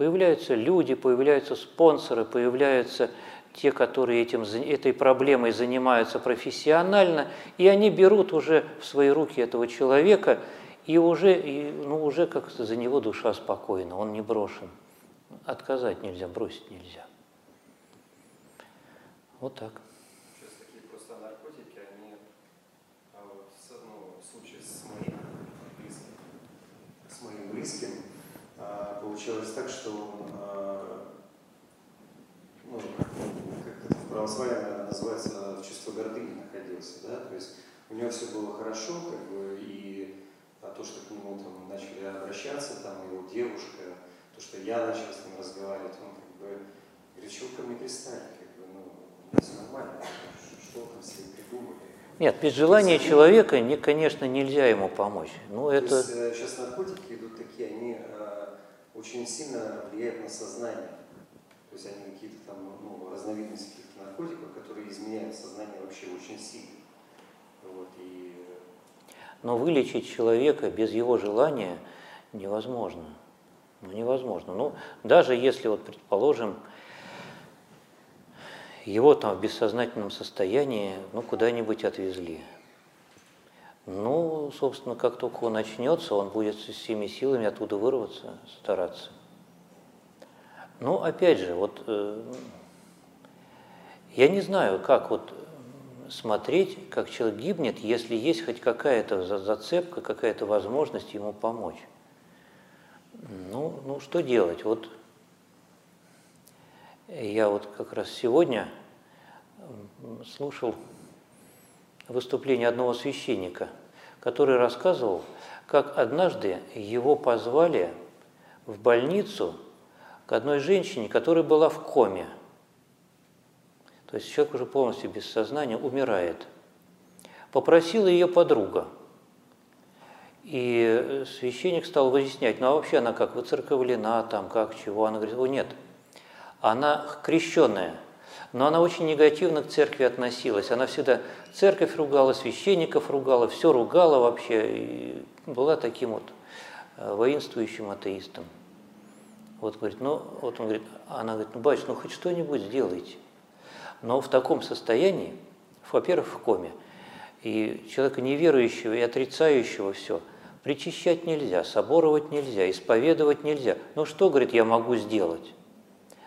Появляются люди, появляются спонсоры, появляются те, которые этим, этой проблемой занимаются профессионально, и они берут уже в свои руки этого человека, и уже, и, ну, уже как-то за него душа спокойна, он не брошен. Отказать нельзя, бросить нельзя. Вот так. Сейчас такие получилось так, что он, а, ну, как это в православии называется, в чувство гордыни находился, да, то есть у него все было хорошо, как бы, и а то, что к нему там начали обращаться, там его девушка, то, что я начал с ним разговаривать, он как бы говорит, вы ко мне пристали, как бы, ну, все нормально, что там все придумали. Нет, без желания человека, не, конечно, нельзя ему помочь. Ну, это... есть, э, сейчас наркотики идут такие, они очень сильно влияют на сознание. То есть они какие-то там ну, разновидности каких-то наркотиков, которые изменяют сознание вообще очень сильно. Вот, и... Но вылечить человека без его желания невозможно. Ну, невозможно. Ну, даже если, вот, предположим, его там в бессознательном состоянии ну, куда-нибудь отвезли. Ну, собственно, как только он начнется, он будет с всеми силами оттуда вырваться, стараться. Ну, опять же, вот э, я не знаю, как вот смотреть, как человек гибнет, если есть хоть какая-то зацепка, какая-то возможность ему помочь. Ну, ну что делать? Вот я вот как раз сегодня слушал выступление одного священника, который рассказывал, как однажды его позвали в больницу к одной женщине, которая была в коме. То есть человек уже полностью без сознания умирает. Попросила ее подруга. И священник стал выяснять, ну а вообще она как выцерковлена, там как, чего? Она говорит, о нет, она крещенная – но она очень негативно к церкви относилась. Она всегда церковь ругала, священников ругала, все ругала вообще. И была таким вот э, воинствующим атеистом. Вот говорит, ну, вот он говорит, она говорит, ну, батюшка, ну хоть что-нибудь сделайте. Но в таком состоянии, во-первых, в коме, и человека неверующего и отрицающего все, причащать нельзя, соборовать нельзя, исповедовать нельзя. Ну что, говорит, я могу сделать?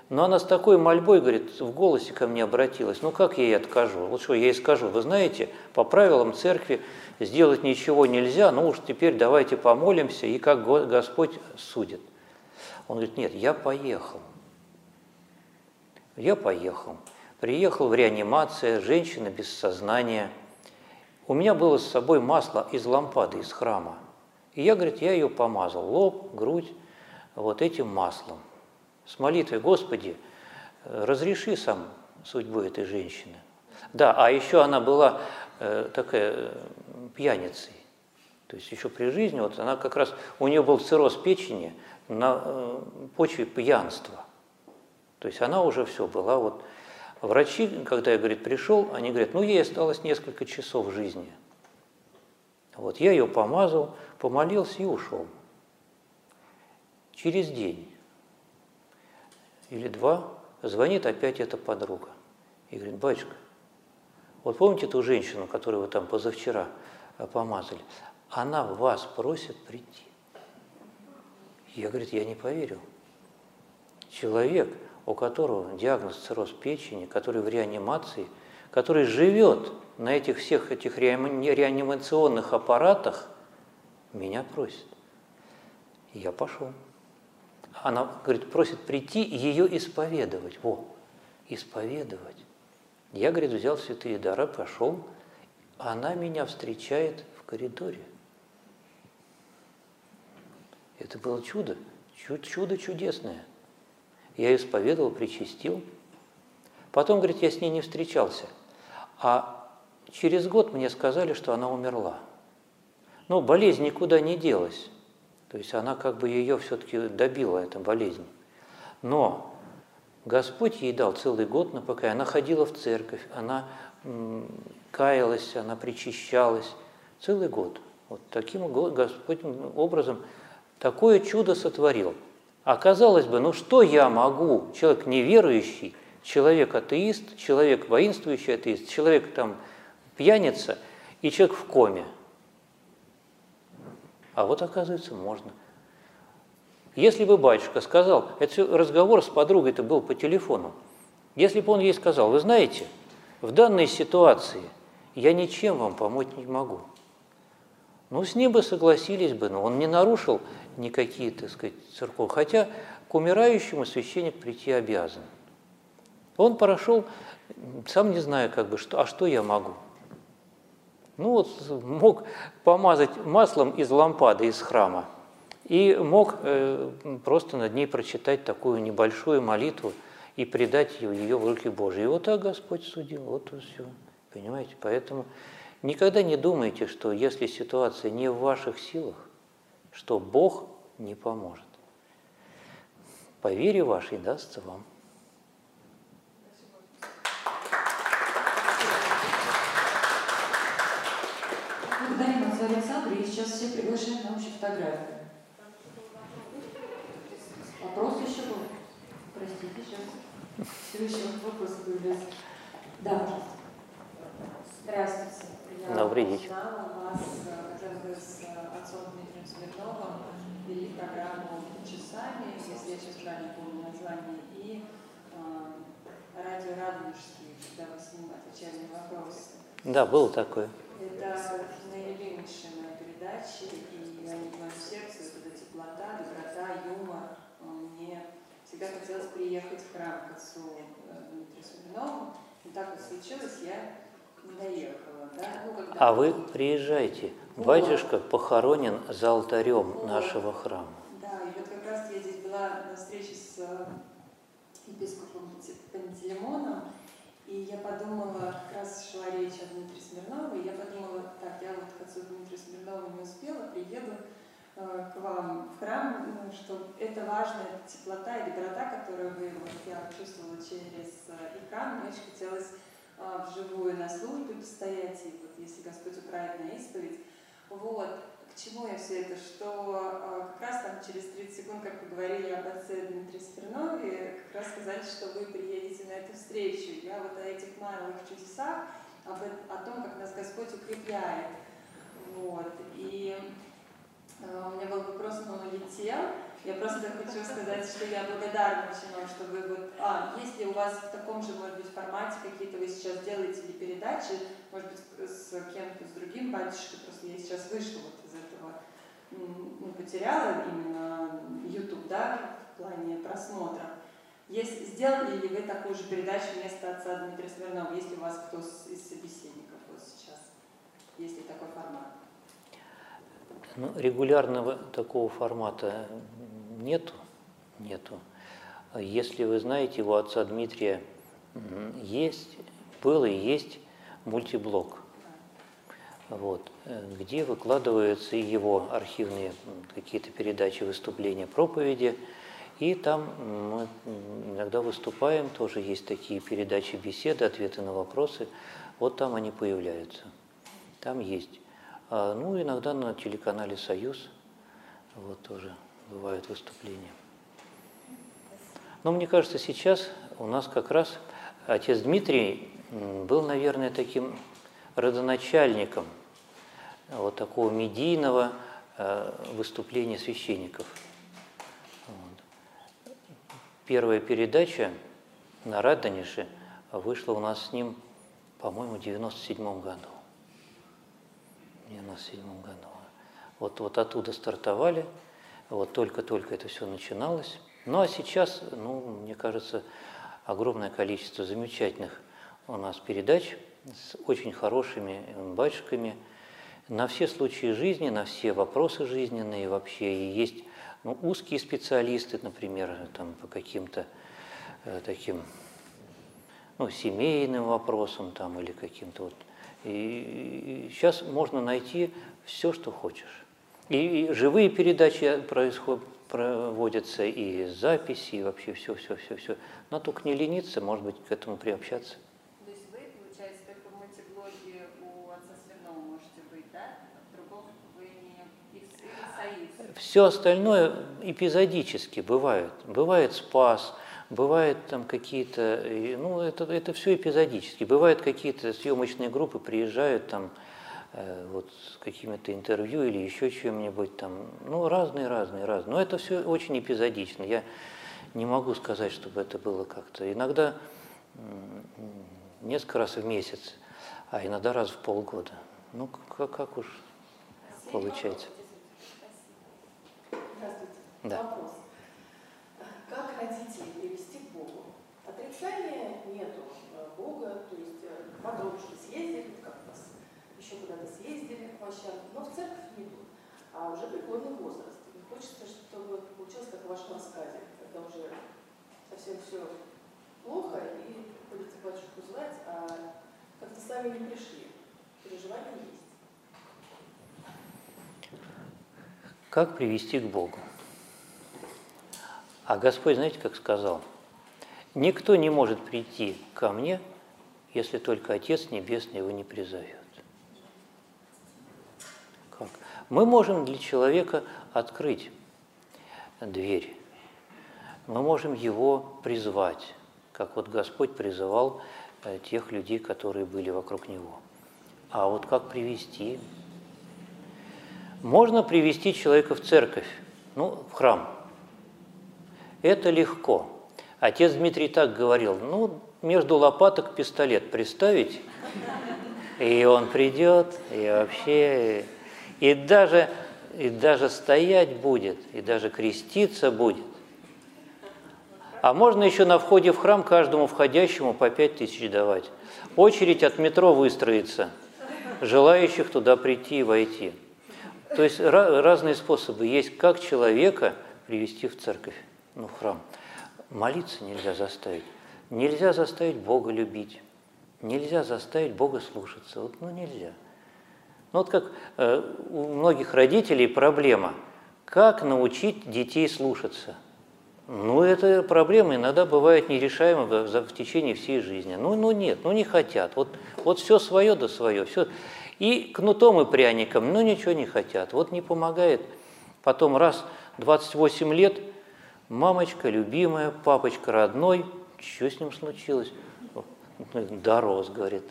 Но она с такой мольбой, говорит, в голосе ко мне обратилась. Ну как я ей откажу? Вот что я ей скажу? Вы знаете, по правилам церкви сделать ничего нельзя, ну уж теперь давайте помолимся, и как Господь судит. Он говорит, нет, я поехал. Я поехал. Приехал в реанимация, женщина без сознания. У меня было с собой масло из лампады, из храма. И я, говорит, я ее помазал, лоб, грудь, вот этим маслом. С молитвой, Господи, разреши сам судьбу этой женщины. Да, а еще она была э, такая э, пьяницей. То есть еще при жизни, вот она как раз, у нее был цирроз печени на э, почве пьянства. То есть она уже все была вот... Врачи, когда я, говорит, пришел, они говорят, ну, ей осталось несколько часов жизни. Вот я ее помазал, помолился и ушел. Через день или два звонит опять эта подруга и говорит, батюшка, вот помните ту женщину, которую вы там позавчера э, помазали? Она вас просит прийти. Я, говорит, я не поверил. Человек, у которого диагноз цирроз печени, который в реанимации, который живет на этих всех этих реанимационных аппаратах, меня просит. Я пошел. Она, говорит, просит прийти и ее исповедовать. Во, исповедовать. Я, говорит, взял святые дары, пошел. Она меня встречает в коридоре. Это было чудо, чудо чудесное. Я исповедовал, причастил. Потом, говорит, я с ней не встречался. А через год мне сказали, что она умерла. Ну, болезнь никуда не делась. То есть она как бы ее все-таки добила, эта болезнь. Но Господь ей дал целый год на покаяние. Она ходила в церковь, она каялась, она причащалась. Целый год. Вот таким Господь образом такое чудо сотворил. А бы, ну что я могу, человек неверующий, человек атеист, человек воинствующий атеист, человек там пьяница и человек в коме. А вот оказывается можно. Если бы батюшка сказал, это разговор с подругой-то был по телефону, если бы он ей сказал, вы знаете, в данной ситуации я ничем вам помочь не могу. Ну, с ним бы согласились бы, но он не нарушил никакие, так сказать, церковь. Хотя к умирающему священник прийти обязан. Он прошел, сам не знаю, как бы, что, а что я могу? Ну вот мог помазать маслом из лампады, из храма, и мог э, просто над ней прочитать такую небольшую молитву и предать ее, ее в руки Божьи. И вот так Господь судил, вот и все. Понимаете? Поэтому никогда не думайте, что если ситуация не в ваших силах, что Бог не поможет. По вере вашей дастся вам. Благодарим отца Александра, и сейчас все приглашаем на общую фотографию. Вопрос еще был? Простите, сейчас. Все еще вопросы появляются. Да. Здравствуйте. Я Добрый день. узнала вас, когда вы с отцом Дмитрием Смирновым вели программу «Часами», если я сейчас правильно помню название, и э, радио «Радонежский», когда вы с ним отвечали на вопросы. Да, было такое. Это наилюбимейшая моя передача, и они в моем сердце, вот эта теплота, доброта, юмор. Мне всегда хотелось приехать в храм к отцу э, Дмитрию Смирнову, но так вот случилось, я не доехала. Да? Ну, когда... А вы приезжайте. Вот. Батюшка похоронен за алтарем вот. нашего храма. Да, и вот как раз я здесь была на встрече с э, епископом Пантелеймоном, и я подумала, как раз шла речь о Дмитрии Смирновой, я подумала, так, я вот к отцу Дмитрию Смирнову не успела, приеду э, к вам в храм, ну, что это важная теплота и доброта, которую вы, вот, я чувствовала через э, экран, мне очень хотелось э, вживую на службе постоять, и вот если Господь управит на исповедь, вот, к чему я все это, что э, как раз там через 30 секунд, как вы говорили об отце Дмитрии Смирнове, как раз сказали, что вы приедете на эту встречу. Я вот о этих малых чудесах, об, о том, как нас Господь укрепляет. Вот. И э, у меня был вопрос, но он улетел. Я просто хочу сказать, что я благодарна очень вам, что вы вот... А, если у вас в таком же, может быть, формате какие-то вы сейчас делаете или передачи, может быть, с кем-то, с другим батюшкой, просто я сейчас вышла вот ну, потеряла именно YouTube, да, в плане просмотра. Есть, сделали ли вы такую же передачу вместо отца Дмитрия Смирнова, если у вас кто из собеседников вот сейчас, если такой формат? Ну, регулярного такого формата нету, нету. Если вы знаете, у отца Дмитрия есть, был и есть мультиблог, вот, э, где выкладываются его архивные какие-то передачи, выступления, проповеди, и там мы иногда выступаем, тоже есть такие передачи, беседы, ответы на вопросы, вот там они появляются, там есть. А, ну, иногда на телеканале «Союз» вот тоже бывают выступления. Но мне кажется, сейчас у нас как раз отец Дмитрий был, наверное, таким родоначальником вот такого медийного э, выступления священников. Первая передача на Радонише вышла у нас с ним, по-моему, в 97 году. 1997 году. Вот, вот оттуда стартовали, вот только-только это все начиналось. Ну а сейчас, ну, мне кажется, огромное количество замечательных у нас передач с очень хорошими батюшками на все случаи жизни, на все вопросы жизненные вообще. И есть ну, узкие специалисты, например, там, по каким-то э, таким ну, семейным вопросам там, или каким-то вот и сейчас можно найти все, что хочешь. И, живые передачи происходят, проводятся, и записи, и вообще все, все, все, все. Но только не лениться, может быть, к этому приобщаться. То есть вы, получается, только в мультиблоге у отца Смирнова можете быть, да? В другом вы не... И союз. Все остальное эпизодически бывает. Бывает спас, Бывают там какие-то, ну это, это все эпизодически. Бывают какие-то съемочные группы, приезжают там э, вот с какими-то интервью или еще чем-нибудь там, ну разные, разные, разные. Но это все очень эпизодично. Я не могу сказать, чтобы это было как-то. Иногда несколько раз в месяц, а иногда раз в полгода. Ну как, как уж получается. Да. Вопрос. Как родители отрицания нету Бога, то есть э, бабушки съездили, как нас еще куда-то съездили вообще, но в церковь не идут, а уже преклонный возраст. И хочется, чтобы получилось как в вашем рассказе, когда уже совсем все плохо, и приходится батюшку звать, а как-то сами не пришли. Переживания есть. Как привести к Богу? А Господь, знаете, как сказал – Никто не может прийти ко мне, если только Отец Небесный его не призовет. Как? Мы можем для человека открыть дверь. Мы можем его призвать, как вот Господь призывал э, тех людей, которые были вокруг него. А вот как привести? Можно привести человека в церковь, ну, в храм. Это легко. Отец Дмитрий так говорил, ну, между лопаток пистолет приставить, и он придет, и вообще, и даже, и даже стоять будет, и даже креститься будет. А можно еще на входе в храм каждому входящему по пять тысяч давать. Очередь от метро выстроится, желающих туда прийти и войти. То есть разные способы есть, как человека привести в церковь, ну, храм. Молиться нельзя заставить. Нельзя заставить Бога любить. Нельзя заставить Бога слушаться. Вот, ну нельзя. Ну, вот как э, у многих родителей проблема. Как научить детей слушаться? Ну, эта проблема иногда бывает нерешаема в, в течение всей жизни. Ну, ну нет, ну не хотят. Вот, вот все свое да свое. Все. И кнутом и пряником, ну ничего не хотят. Вот не помогает. Потом раз 28 лет – Мамочка любимая, папочка родной, что с ним случилось? Дорос, говорит.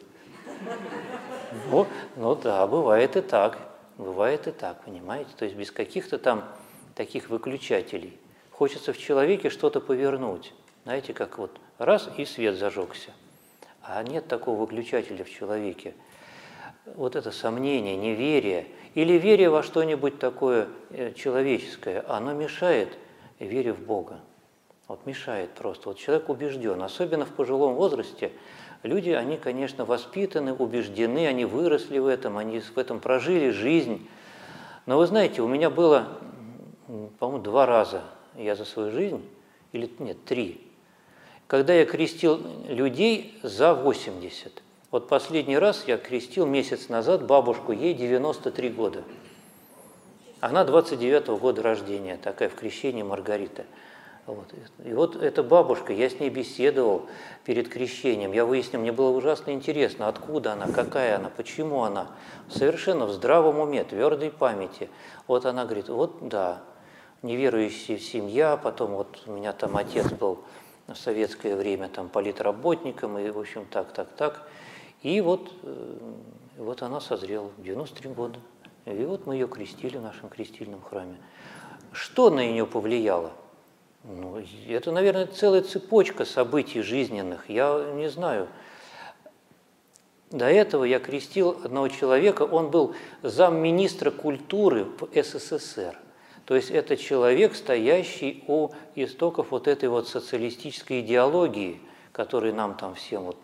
Ну, ну да, бывает и так, бывает и так, понимаете? То есть без каких-то там таких выключателей. Хочется в человеке что-то повернуть. Знаете, как вот раз и свет зажегся. А нет такого выключателя в человеке. Вот это сомнение, неверие или верие во что-нибудь такое э, человеческое, оно мешает вере в Бога. Вот мешает просто. Вот человек убежден, особенно в пожилом возрасте, люди, они, конечно, воспитаны, убеждены, они выросли в этом, они в этом прожили жизнь. Но вы знаете, у меня было, по-моему, два раза я за свою жизнь, или нет, три, когда я крестил людей за 80. Вот последний раз я крестил месяц назад бабушку, ей 93 года. Она 29-го года рождения, такая в крещении Маргарита. Вот. И вот эта бабушка, я с ней беседовал перед крещением, я выяснил, мне было ужасно интересно, откуда она, какая она, почему она. Совершенно в здравом уме, твердой памяти. Вот она говорит, вот да, неверующая семья, потом вот у меня там отец был в советское время там политработником, и в общем так, так, так. И вот, э, вот она созрела, 93 года. И вот мы ее крестили в нашем крестильном храме. Что на нее повлияло? Ну, это, наверное, целая цепочка событий жизненных. Я не знаю. До этого я крестил одного человека, он был замминистра культуры в СССР. То есть это человек, стоящий у истоков вот этой вот социалистической идеологии, которую нам там всем вот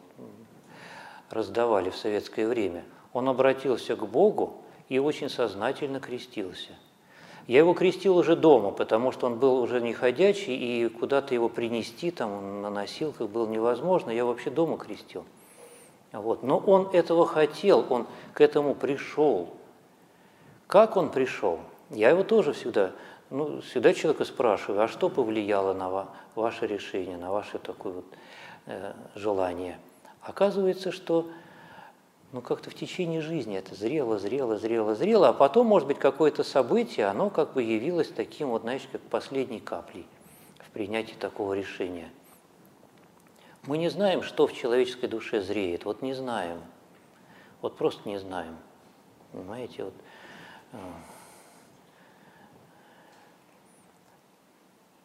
раздавали в советское время. Он обратился к Богу и очень сознательно крестился. Я его крестил уже дома, потому что он был уже не ходячий, и куда-то его принести там на носилках было невозможно. Я вообще дома крестил. Вот. Но он этого хотел, он к этому пришел. Как он пришел? Я его тоже всегда, ну, всегда человека спрашиваю, а что повлияло на ваше решение, на ваше такое вот э, желание? Оказывается, что ну, как-то в течение жизни это зрело, зрело, зрело, зрело, а потом, может быть, какое-то событие, оно как бы явилось таким, вот, знаешь, как последней каплей в принятии такого решения. Мы не знаем, что в человеческой душе зреет, вот не знаем, вот просто не знаем, понимаете, вот. Э,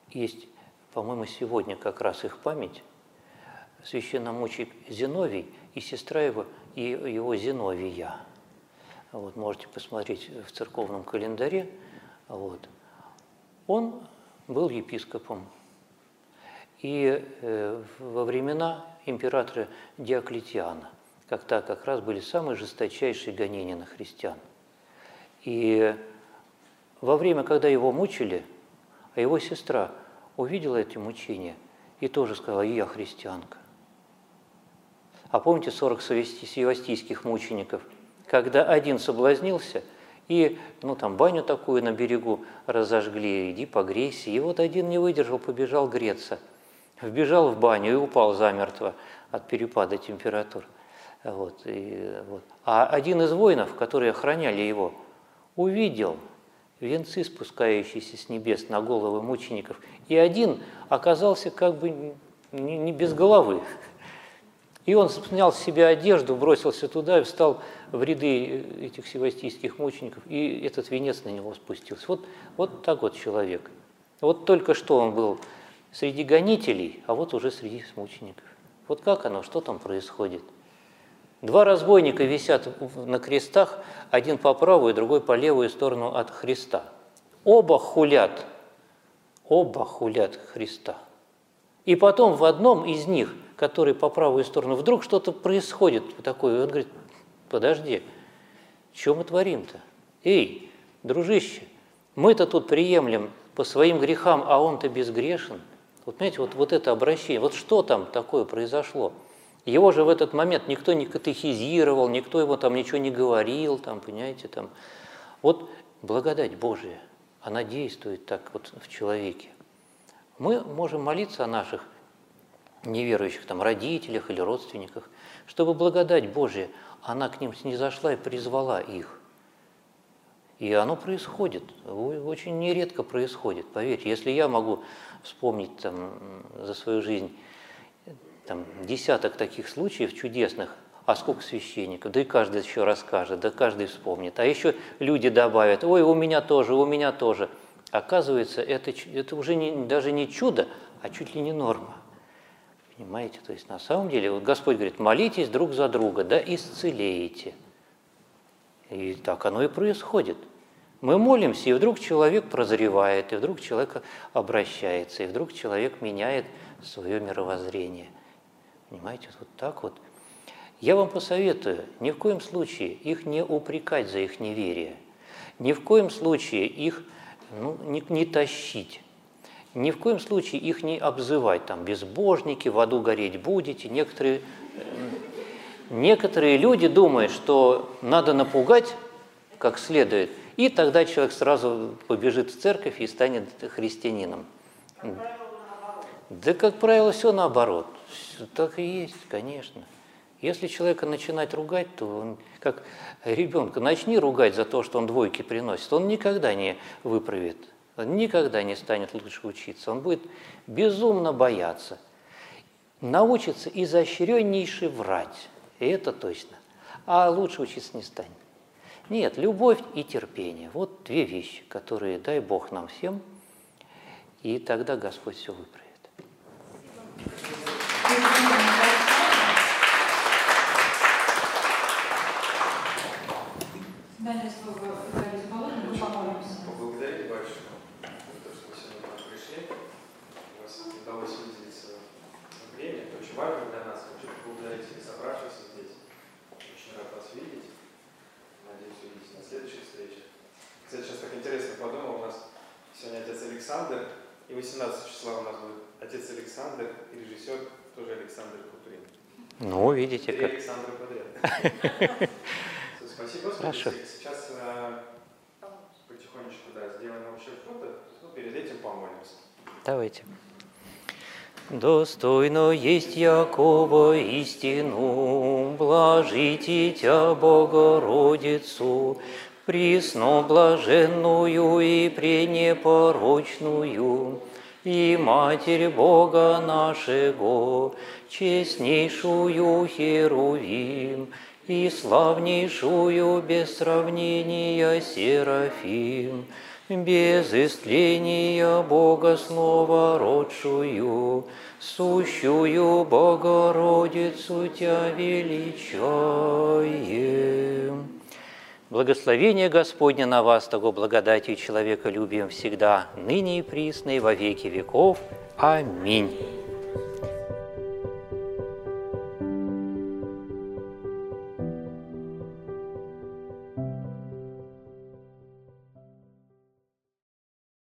есть, по-моему, сегодня как раз их память, священномучик Зиновий и сестра его, и его Зиновия. Вот, можете посмотреть в церковном календаре. Вот. Он был епископом. И э, во времена императора Диоклетиана, когда как раз были самые жесточайшие гонения на христиан. И во время, когда его мучили, а его сестра увидела эти мучения и тоже сказала, я христианка. А помните 40 севастийских мучеников, когда один соблазнился и, ну там, баню такую на берегу разожгли, иди погрейся, и вот один не выдержал, побежал греться, вбежал в баню и упал замертво от перепада температур. Вот, и, вот. А один из воинов, которые охраняли его, увидел – венцы, спускающиеся с небес на головы мучеников, и один оказался как бы не без головы. И он снял с себя одежду, бросился туда и встал в ряды этих севастийских мучеников, и этот венец на него спустился. Вот, вот так вот человек. Вот только что он был среди гонителей, а вот уже среди мучеников. Вот как оно, что там происходит? Два разбойника висят на крестах, один по правую, другой по левую сторону от Христа. Оба хулят, оба хулят Христа. И потом в одном из них, который по правую сторону, вдруг что-то происходит такое, он говорит, подожди, что мы творим-то? Эй, дружище, мы-то тут приемлем по своим грехам, а он-то безгрешен. Вот понимаете, вот, вот это обращение, вот что там такое произошло – его же в этот момент никто не катехизировал, никто его там ничего не говорил, там, понимаете, там. Вот благодать Божия, она действует так вот в человеке. Мы можем молиться о наших неверующих там родителях или родственниках, чтобы благодать Божия, она к ним снизошла и призвала их. И оно происходит, очень нередко происходит, поверьте. Если я могу вспомнить там, за свою жизнь там, десяток таких случаев чудесных, а сколько священников, да и каждый еще расскажет, да каждый вспомнит. А еще люди добавят, ой, у меня тоже, у меня тоже. Оказывается, это, это уже не, даже не чудо, а чуть ли не норма. Понимаете? То есть на самом деле вот Господь говорит, молитесь друг за друга, да исцелеете. И так оно и происходит. Мы молимся, и вдруг человек прозревает, и вдруг человек обращается, и вдруг человек меняет свое мировоззрение. Понимаете, вот так вот. Я вам посоветую ни в коем случае их не упрекать за их неверие, ни в коем случае их ну, не, не тащить, ни в коем случае их не обзывать, там, безбожники, в аду гореть будете. Некоторые, некоторые люди думают, что надо напугать как следует, и тогда человек сразу побежит в церковь и станет христианином. Да, как правило, все наоборот. Так и есть, конечно. Если человека начинать ругать, то он, как ребенка, начни ругать за то, что он двойки приносит, он никогда не выправит, он никогда не станет лучше учиться, он будет безумно бояться, научится изощреннейше врать, и это точно, а лучше учиться не станет. Нет, любовь и терпение – вот две вещи, которые дай Бог нам всем, и тогда Господь все выправит. Слово Виталию Заболотному, мы помолимся. Поблагодарить батюшку за то, что вы сегодня к нам пришли. У вас удалось выделить свое время. Это очень важно для нас. Хочу поблагодарить всех собравшихся здесь. Очень рад вас видеть. Надеюсь, увидеть на следующих встречах. Кстати, сейчас так интересно подумал, у нас сегодня отец Александр, и 18 числа у нас будет отец Александр и режиссер тоже Александр Кутрин. Ну, видите, Три как... Александра подряд. Спасибо. Хорошо. Сейчас э, потихонечку да, сделаем общее фото, но перед этим помолимся. Давайте. Достойно есть Якова истину, блажите Тя Богородицу, присно блаженную и пренепорочную, и Матерь Бога нашего, честнейшую Херувим, и славнейшую без сравнения Серафим, без истления Бога снова родшую, сущую Богородицу Тя величаем. Благословение Господне на вас, того благодатью человека любим всегда, ныне и присно и во веки веков. Аминь.